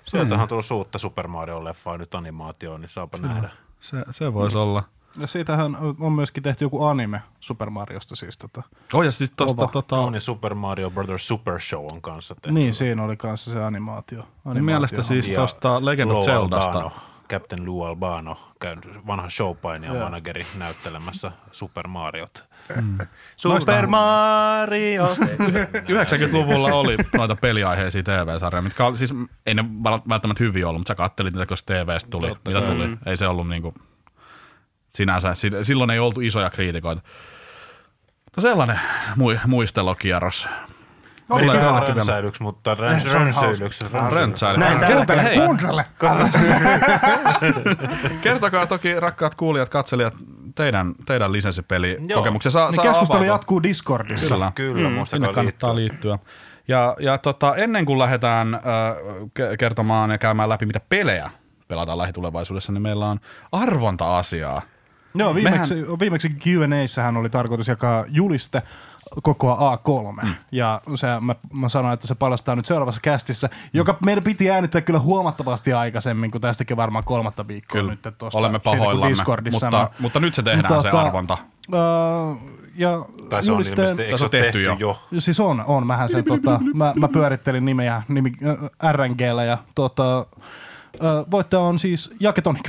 Sieltähän on tullut uutta Super Mario-leffaa nyt animaatioon, niin saapa nähdä. Se, se voisi olla. Ja siitähän on myöskin tehty joku anime Super Mariosta siis. Tota. Oh, ja siis tosta, tota, No niin, Super Mario Brothers Super Show on kanssa tehty. Niin, siinä oli kanssa se animaatio. animaatio. Mielestä siis Ja tosta Legend of Zeldasta. Albano, Captain Lou Albano, vanha showpainija manageri näyttelemässä Super Mariot. Super Mario. 90-luvulla oli noita peliaiheisia TV-sarjoja, mitkä oli, siis ei ne välttämättä hyviä ollut, mutta sä kattelit niitä, koska TVstä tuli, Totta mitä tuli. Ei se ollut niinku, sinänsä, si- silloin ei oltu isoja kriitikoita. Mutta sellainen mui, muistelokierros. Oli Tulee kiva. Rönsäilyksi, mutta se oli rönsöilyksi. Röntsäily. Näin täällä Kuuntele, hei, Kuuntele! kertokaa toki rakkaat kuulijat, katselijat, teidän, teidän lisenssipeli-kokemuksia. Saa, Niin saa keskustelu avautua. jatkuu Discordissa. Kyllä, Kyllä, mm, sinne kannattaa liittyä. Ja, ja tota, ennen kuin lähdetään äh, ke- kertomaan ja käymään läpi, mitä pelejä pelataan lähitulevaisuudessa, niin meillä on arvonta-asiaa. Joo, viimeksi, viimeksi Q&A:ssähän oli tarkoitus jakaa juliste kokoa A3. Mm. Ja se, mä, mä sanoin, että se paljastaa nyt seuraavassa kästissä, joka meidän piti äänittää kyllä huomattavasti aikaisemmin, kun tästäkin varmaan kolmatta viikkoa Kyllä, nyt. Tosta, olemme siitä, kun pahoillamme, Discordissa mutta, sanoi. mutta nyt se tehdään se Tota, arvonta. Öö, ja Tai se on julisteen, ilmeisesti, eikö se ole tehty jo? jo? Siis on, on. Mähän sen, tota, mä, mä pyörittelin nimeä nimi, äh, RNGllä ja tota, äh, voittaja on siis Jaketonic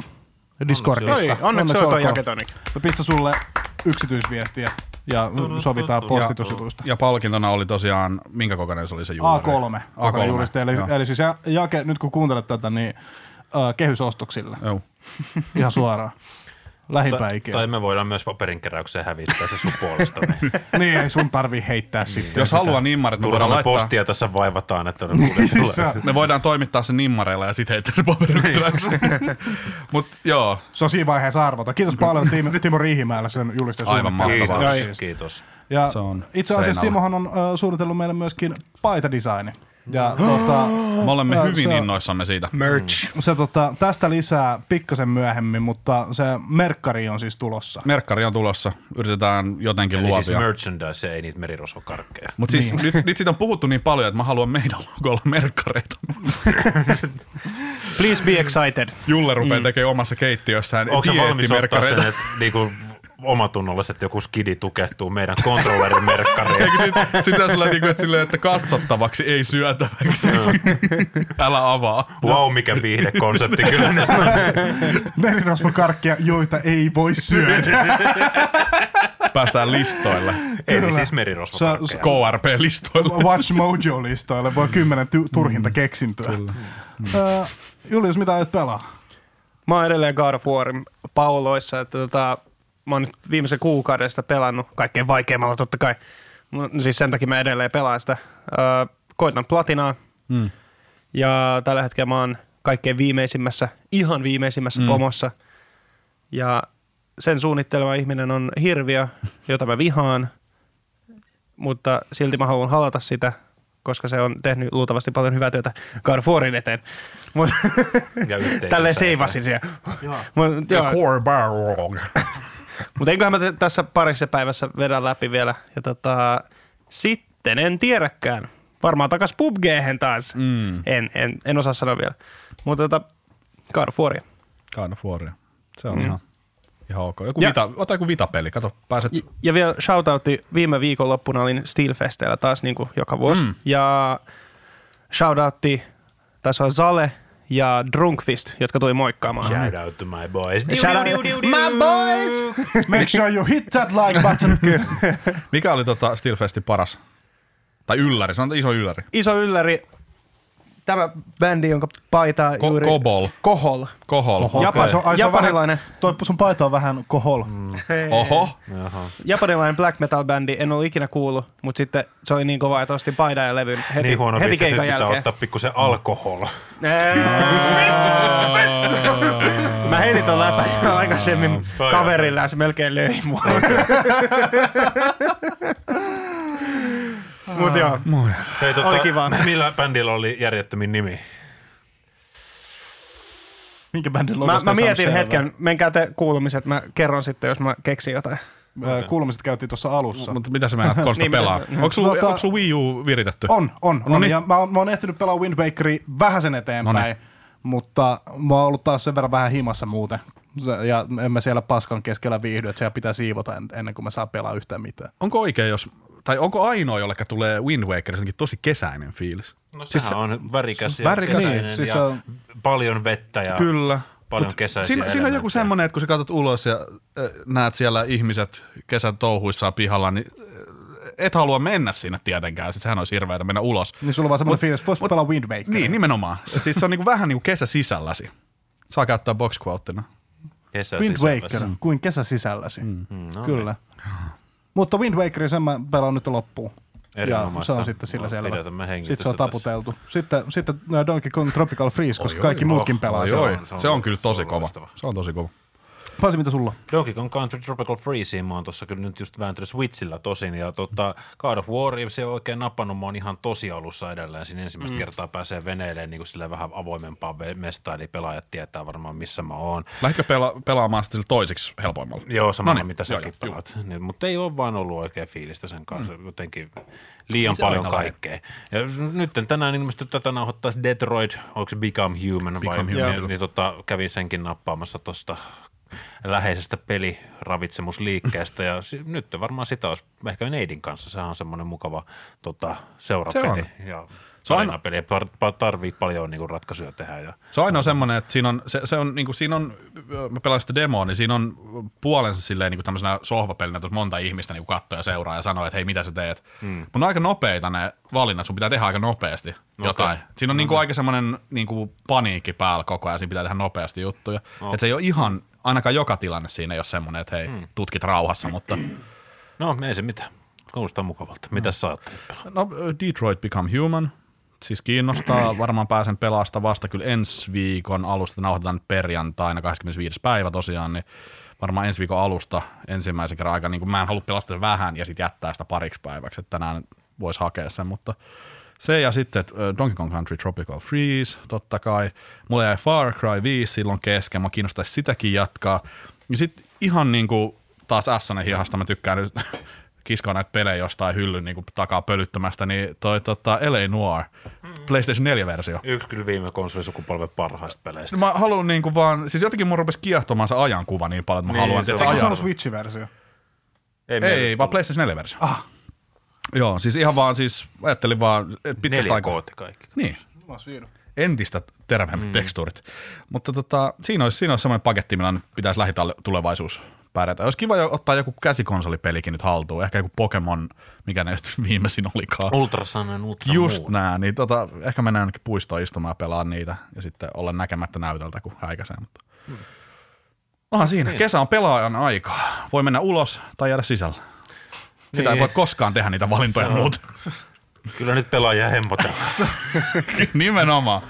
Discordista. Oi, onneksi olkoon Jaketonic. Mä pistän sulle yksityisviestiä. ja sovitaan postitusjutuista. Ja palkintona oli tosiaan, minkä kokoinen se oli se juuri? A3, A3. julisti. Eli, Joo. eli siis ja, Jake, nyt kun kuuntelet tätä, niin äh, kehysostoksille Joo. ihan suoraan. Lähimpää Tai, tai me voidaan myös paperinkeräykseen hävittää se sun puolesta. Niin Niin, ei sun tarvii heittää sitten. Jos haluaa nimmarit, me voidaan laittaa. postia tässä vaivataan, että ne Se, tulee. Me voidaan toimittaa sen nimmareilla ja sitten heittää se paperikyläksi. Mut joo, se on siinä vaiheessa arvota. Kiitos paljon Timo, Timo Riihimäellä sen julisteen Aivan mahtavaa. Kiitos. Kiitos. Ja Se on itse asiassa seinällä. Timohan on uh, suunnitellut meille myöskin paitadesigni. Ja tota, me olemme hyvin se innoissamme siitä. Merch. se, tota, tästä lisää pikkasen myöhemmin, mutta se merkkari on siis tulossa. Merkkari on tulossa, yritetään jotenkin Eli siis merchandise, ei niitä merirosvokarkkeja. Mutta siis Niin. nyt, nyt siitä on puhuttu niin paljon, että mä haluan meidän logolla merkkareita. Please be excited. Julle rupeaa mm. tekemään omassa keittiössään Onko se valmis ottaa sen, että niinku omatunnolliset joku skidi tukehtuu meidän kontrollerin merkkariin? Eikö sit, sitä sillä niinku, että, silleen, että katsottavaksi, ei syötäväksi. Älä avaa. Wow, mikä viihdekonsepti kyllä. Merirosvokarkkia, joita ei voi syödä. Päästään listoille. Eli Kyllä. siis merirosvokarkkeja. KRP-listoille. Watch Mojo-listoille, voi kymmenen ty- turhinta keksintöä. Kyllä. Uh, Julius, mitä aiot pelaa? Mä oon edelleen God of Warin pauloissa, että tota, mä oon nyt viimeisen kuukauden sitä pelannut, kaikkein vaikeimmalla totta kai. Mut Siis sen takia mä edelleen pelaan sitä. Öö, koitan platinaa. Mm. Ja tällä hetkellä mä oon kaikkein viimeisimmässä, ihan viimeisimmässä mm. pomossa. Ja sen suunnitteleva ihminen on hirviö, jota mä vihaan, mutta silti mä haluan halata sitä, koska se on tehnyt luultavasti paljon hyvää työtä Warin eteen. Mut, Ja tälleen seivasin siellä. Mut, joo, Core Barrog. Mutta eiköhän mä tässä parissa päivässä vedä läpi vielä. Ja tota, sitten en tiedäkään. Varmaan takas pubg taas. Mm. En, en, en osaa sanoa vielä. Mutta tota, God of Waria. God of War. Se on mm. ihan, ihan ok. Joku Ja- vita, ota joku vitapeli. Kato, pääset... Ja, ja vielä shoutoutti, viime viikonloppuna olin Steelfesteillä taas niin kuin joka vuosi. Mm. Ja shoutoutti, taisi olla Zale ja Drunkfist, jotka tuli moikkaamaan. Shout out to my boys. Shout out, my boys! Make sure you hit that like button. Mikä oli tota Steelfestin paras? Tai ylläri, sanotaan iso ylläri. Iso ylläri. Tämä bändi, jonka paitaa Ko- juuri... Kobol. Kohol. Kohol. Oho, Japa- se on- ai se on japanilainen. Vähän, toi sun paita on vähän kohol. Mm. Oho. japanilainen black metal bändi, en ole ikinä kuullut, mutta sitten se oli niin kova, että ostin paidan ja levyn heti, Niin huono heti keikan pitää jälkeen. ottaa pikkusen alkohol. Mä heitin ton läpä aikaisemmin Toi kaverille ja se melkein löi mua. Mut joo, Hei, tota, Oli kiva. Millä bändillä oli järjettömin nimi? Minkä bändin mä, logosta mä mietin hetken, menkää te kuulumiset, mä kerron sitten, jos mä keksin jotain. Ö, Kuulumiset käytiin tuossa alussa. Mutta mitä sä meinaat Kosta Niin, pelaa? Onko sulla, Tota- onko Wii U viritetty? On, on. No on. niin. Ja mä, oon, mä oon ehtinyt pelaa Wind Wakeria vähän sen eteenpäin, Noniin. mutta mä oon ollut taas sen verran vähän himassa muuten. Se- Ja en mä siellä paskan keskellä viihdy, että siellä pitää siivota en- ennen kuin mä saan pelaa yhtään mitään. Onko oikein, jos, tai onko ainoa, jolle tulee Wind Waker jotenkin tosi kesäinen fiilis? No Siis se- on värikäs ja Värikäs. kesäinen Niin, siis ja on- paljon vettä ja Kyllä. paljon Mut kesäisiä siinä, siinä on joku semmoinen, että kun sä katsot ulos ja äh, näet siellä ihmiset kesän touhuissaan pihalla, niin et halua mennä sinne tietenkään. Siis sehän olisi hirveätä mennä ulos. Niin sulla on vaan semmoinen fiilis, että pelaa Wind Wakeria. Niin, nimenomaan. Et siis se on niinku vähän niinku kesä sisälläsi. Saa käyttää box quoteina. Kesä Wind sisälläsi. Waker, kuin kesä sisälläsi. Mm. no Kyllä. Mutta Wind Wakerin sen mä pelaan nyt loppuun. Ja se on sitten sillä No, selvä. Sitten se on tässä. taputeltu. Sitten, sitten äh, Donkey Kong Tropical Freeze, koska Oi, kaikki oi, muutkin pelaa oi, oi. Se on- se on kyllä tosi kova. Se on tosi kova. Pasi, mitä sulla? Donkey Kong Country Tropical Freezeen mä oon tossa kyllä nyt just vääntänyt Switchillä tosin, ja tota, God of War, se on oikein napannut, mä oon ihan tosi alussa edelleen, siinä ensimmäistä mm. kertaa pääsee veneilemään niin kuin vähän avoimempaa mestaa, eli pelaajat tietää varmaan missä mä oon. Lähditkö pela- pelaamaan sitten toiseksi helpoimmalla? Joo, samalla Noniin, mitä säkin joo, pelaat. Niin, mutta ei ole vaan ollut oikein fiilistä sen kanssa. Mm. Jotenkin liian se paljon aina kaikkea. Ja nyt tänään ilmeisesti tätä nauhoittaisi Detroit, onko se Become Human vai Become niin, Human, niin, niin tota, kävin senkin nappaamassa tuosta läheisestä peliravitsemusliikkeestä ja nyt varmaan sitä olisi ehkä Neidin kanssa. Sehän on semmoinen mukava tota, seurapeli ja Se on tarinapeli. Tar- tarvii paljon niin ratkaisuja tehdä. Ja, Se on ainoa semmoinen, että siinä on, se, se on, niin kuin, siinä on, mä pelasin sitä demoa, niin siinä on puolensa silleen niin kuin tämmöisenä sohvapelinä, että monta ihmistä niin katsoo ja seuraa ja sanoo, että hei, mitä sä teet. Mm. Mutta on aika nopeita ne valinnat, sun pitää tehdä aika nopeasti okay. jotain. Siinä on niin kuin, aika semmoinen niin kuin paniikki päällä koko ajan, siinä pitää tehdä nopeasti juttuja. Okay. Että se ei ole ihan, ainakaan joka tilanne siinä ei ole semmoinen, että hei, mm. tutkit rauhassa, mutta no, ei se mitään. Kuulostaa mukavalta. Mitä sä ajattelit pelaa? No, Detroit Become Human. Siis kiinnostaa. Varmaan pääsen pelasta vasta kyllä ensi viikon alusta. Nauhoitetaan nyt perjantaina 25. päivä tosiaan, niin varmaan ensi viikon alusta ensimmäisen kerran aika, niin kuin mä en halua pelastaa vähän ja sitten jättää sitä pariksi päiväksi, että tänään voisi hakea sen, mutta se ja sitten ö, Donkey Kong Country Tropical Freeze, totta kai. Mulla jäi Far Cry 5 silloin kesken, mä kiinnostaisi sitäkin jatkaa. Ja sitten ihan niin kuin taas Ässänen hihasta, mä tykkään nyt kiskoa näitä pelejä jostain hyllyn niin kuin takaa pölyttämästä, niin toi tota, L.A. Noir, PlayStation 4-versio. Yksi kyllä viime konsolisukupolven parhaista peleistä. Mä haluan niinku vaan, siis jotenkin mun rupesi kiehtomaan se ajankuva niin paljon, että mä Niin, haluan, se on- se ajan... ollut Switch-versio? Ei, Ei, vaan PlayStation 4-versio. Ah, Joo, siis ihan vaan, siis ajattelin vaan, että pitkästä Neljä aikaa. kaikki. Niin, entistä terveemmät mm. tekstuurit. Mutta tota, siinä olisi, siinä olisi semmoinen paketti, millä nyt pitäisi lähitulevaisuus pärjätä. Olisi kiva jo ottaa joku käsikonsolipelikin nyt haltuun, ehkä joku Pokemon, mikä ne just viimeisin olikaan. Ultrasanen Ultra Just Moon. nää, niin tota, ehkä mennään jonnekin puistoon istumaan ja pelaa niitä ja sitten olla näkemättä näytöltä, kun häikäisee. Mutta. Onhan siinä, kesä on pelaajan aikaa. Voi mennä ulos tai jäädä sisällä. Sitä Niin. ei voi koskaan tehdä niitä valintoja muuta. Kyllä nyt pelaajia hemmotellaan. Nimenomaan.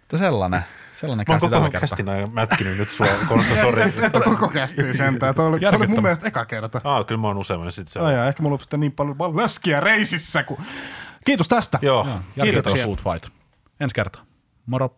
Mutta sellainen, sellainen Mä oon koko tällä kästin ajan mätkinyt nyt sua, Konsta, sori. Et, et ole koko kästiä sentään. Toi oli, toi oli mun mielestä eka kerta. Ah, kyllä mä oon useammin sit se. Ai ehkä mulla on sitten niin paljon, paljon läskiä reisissä. Kun... Kiitos tästä. Joo, Jälkeen Kiitoksia. Food Fight. Ensi kertaa. Moro.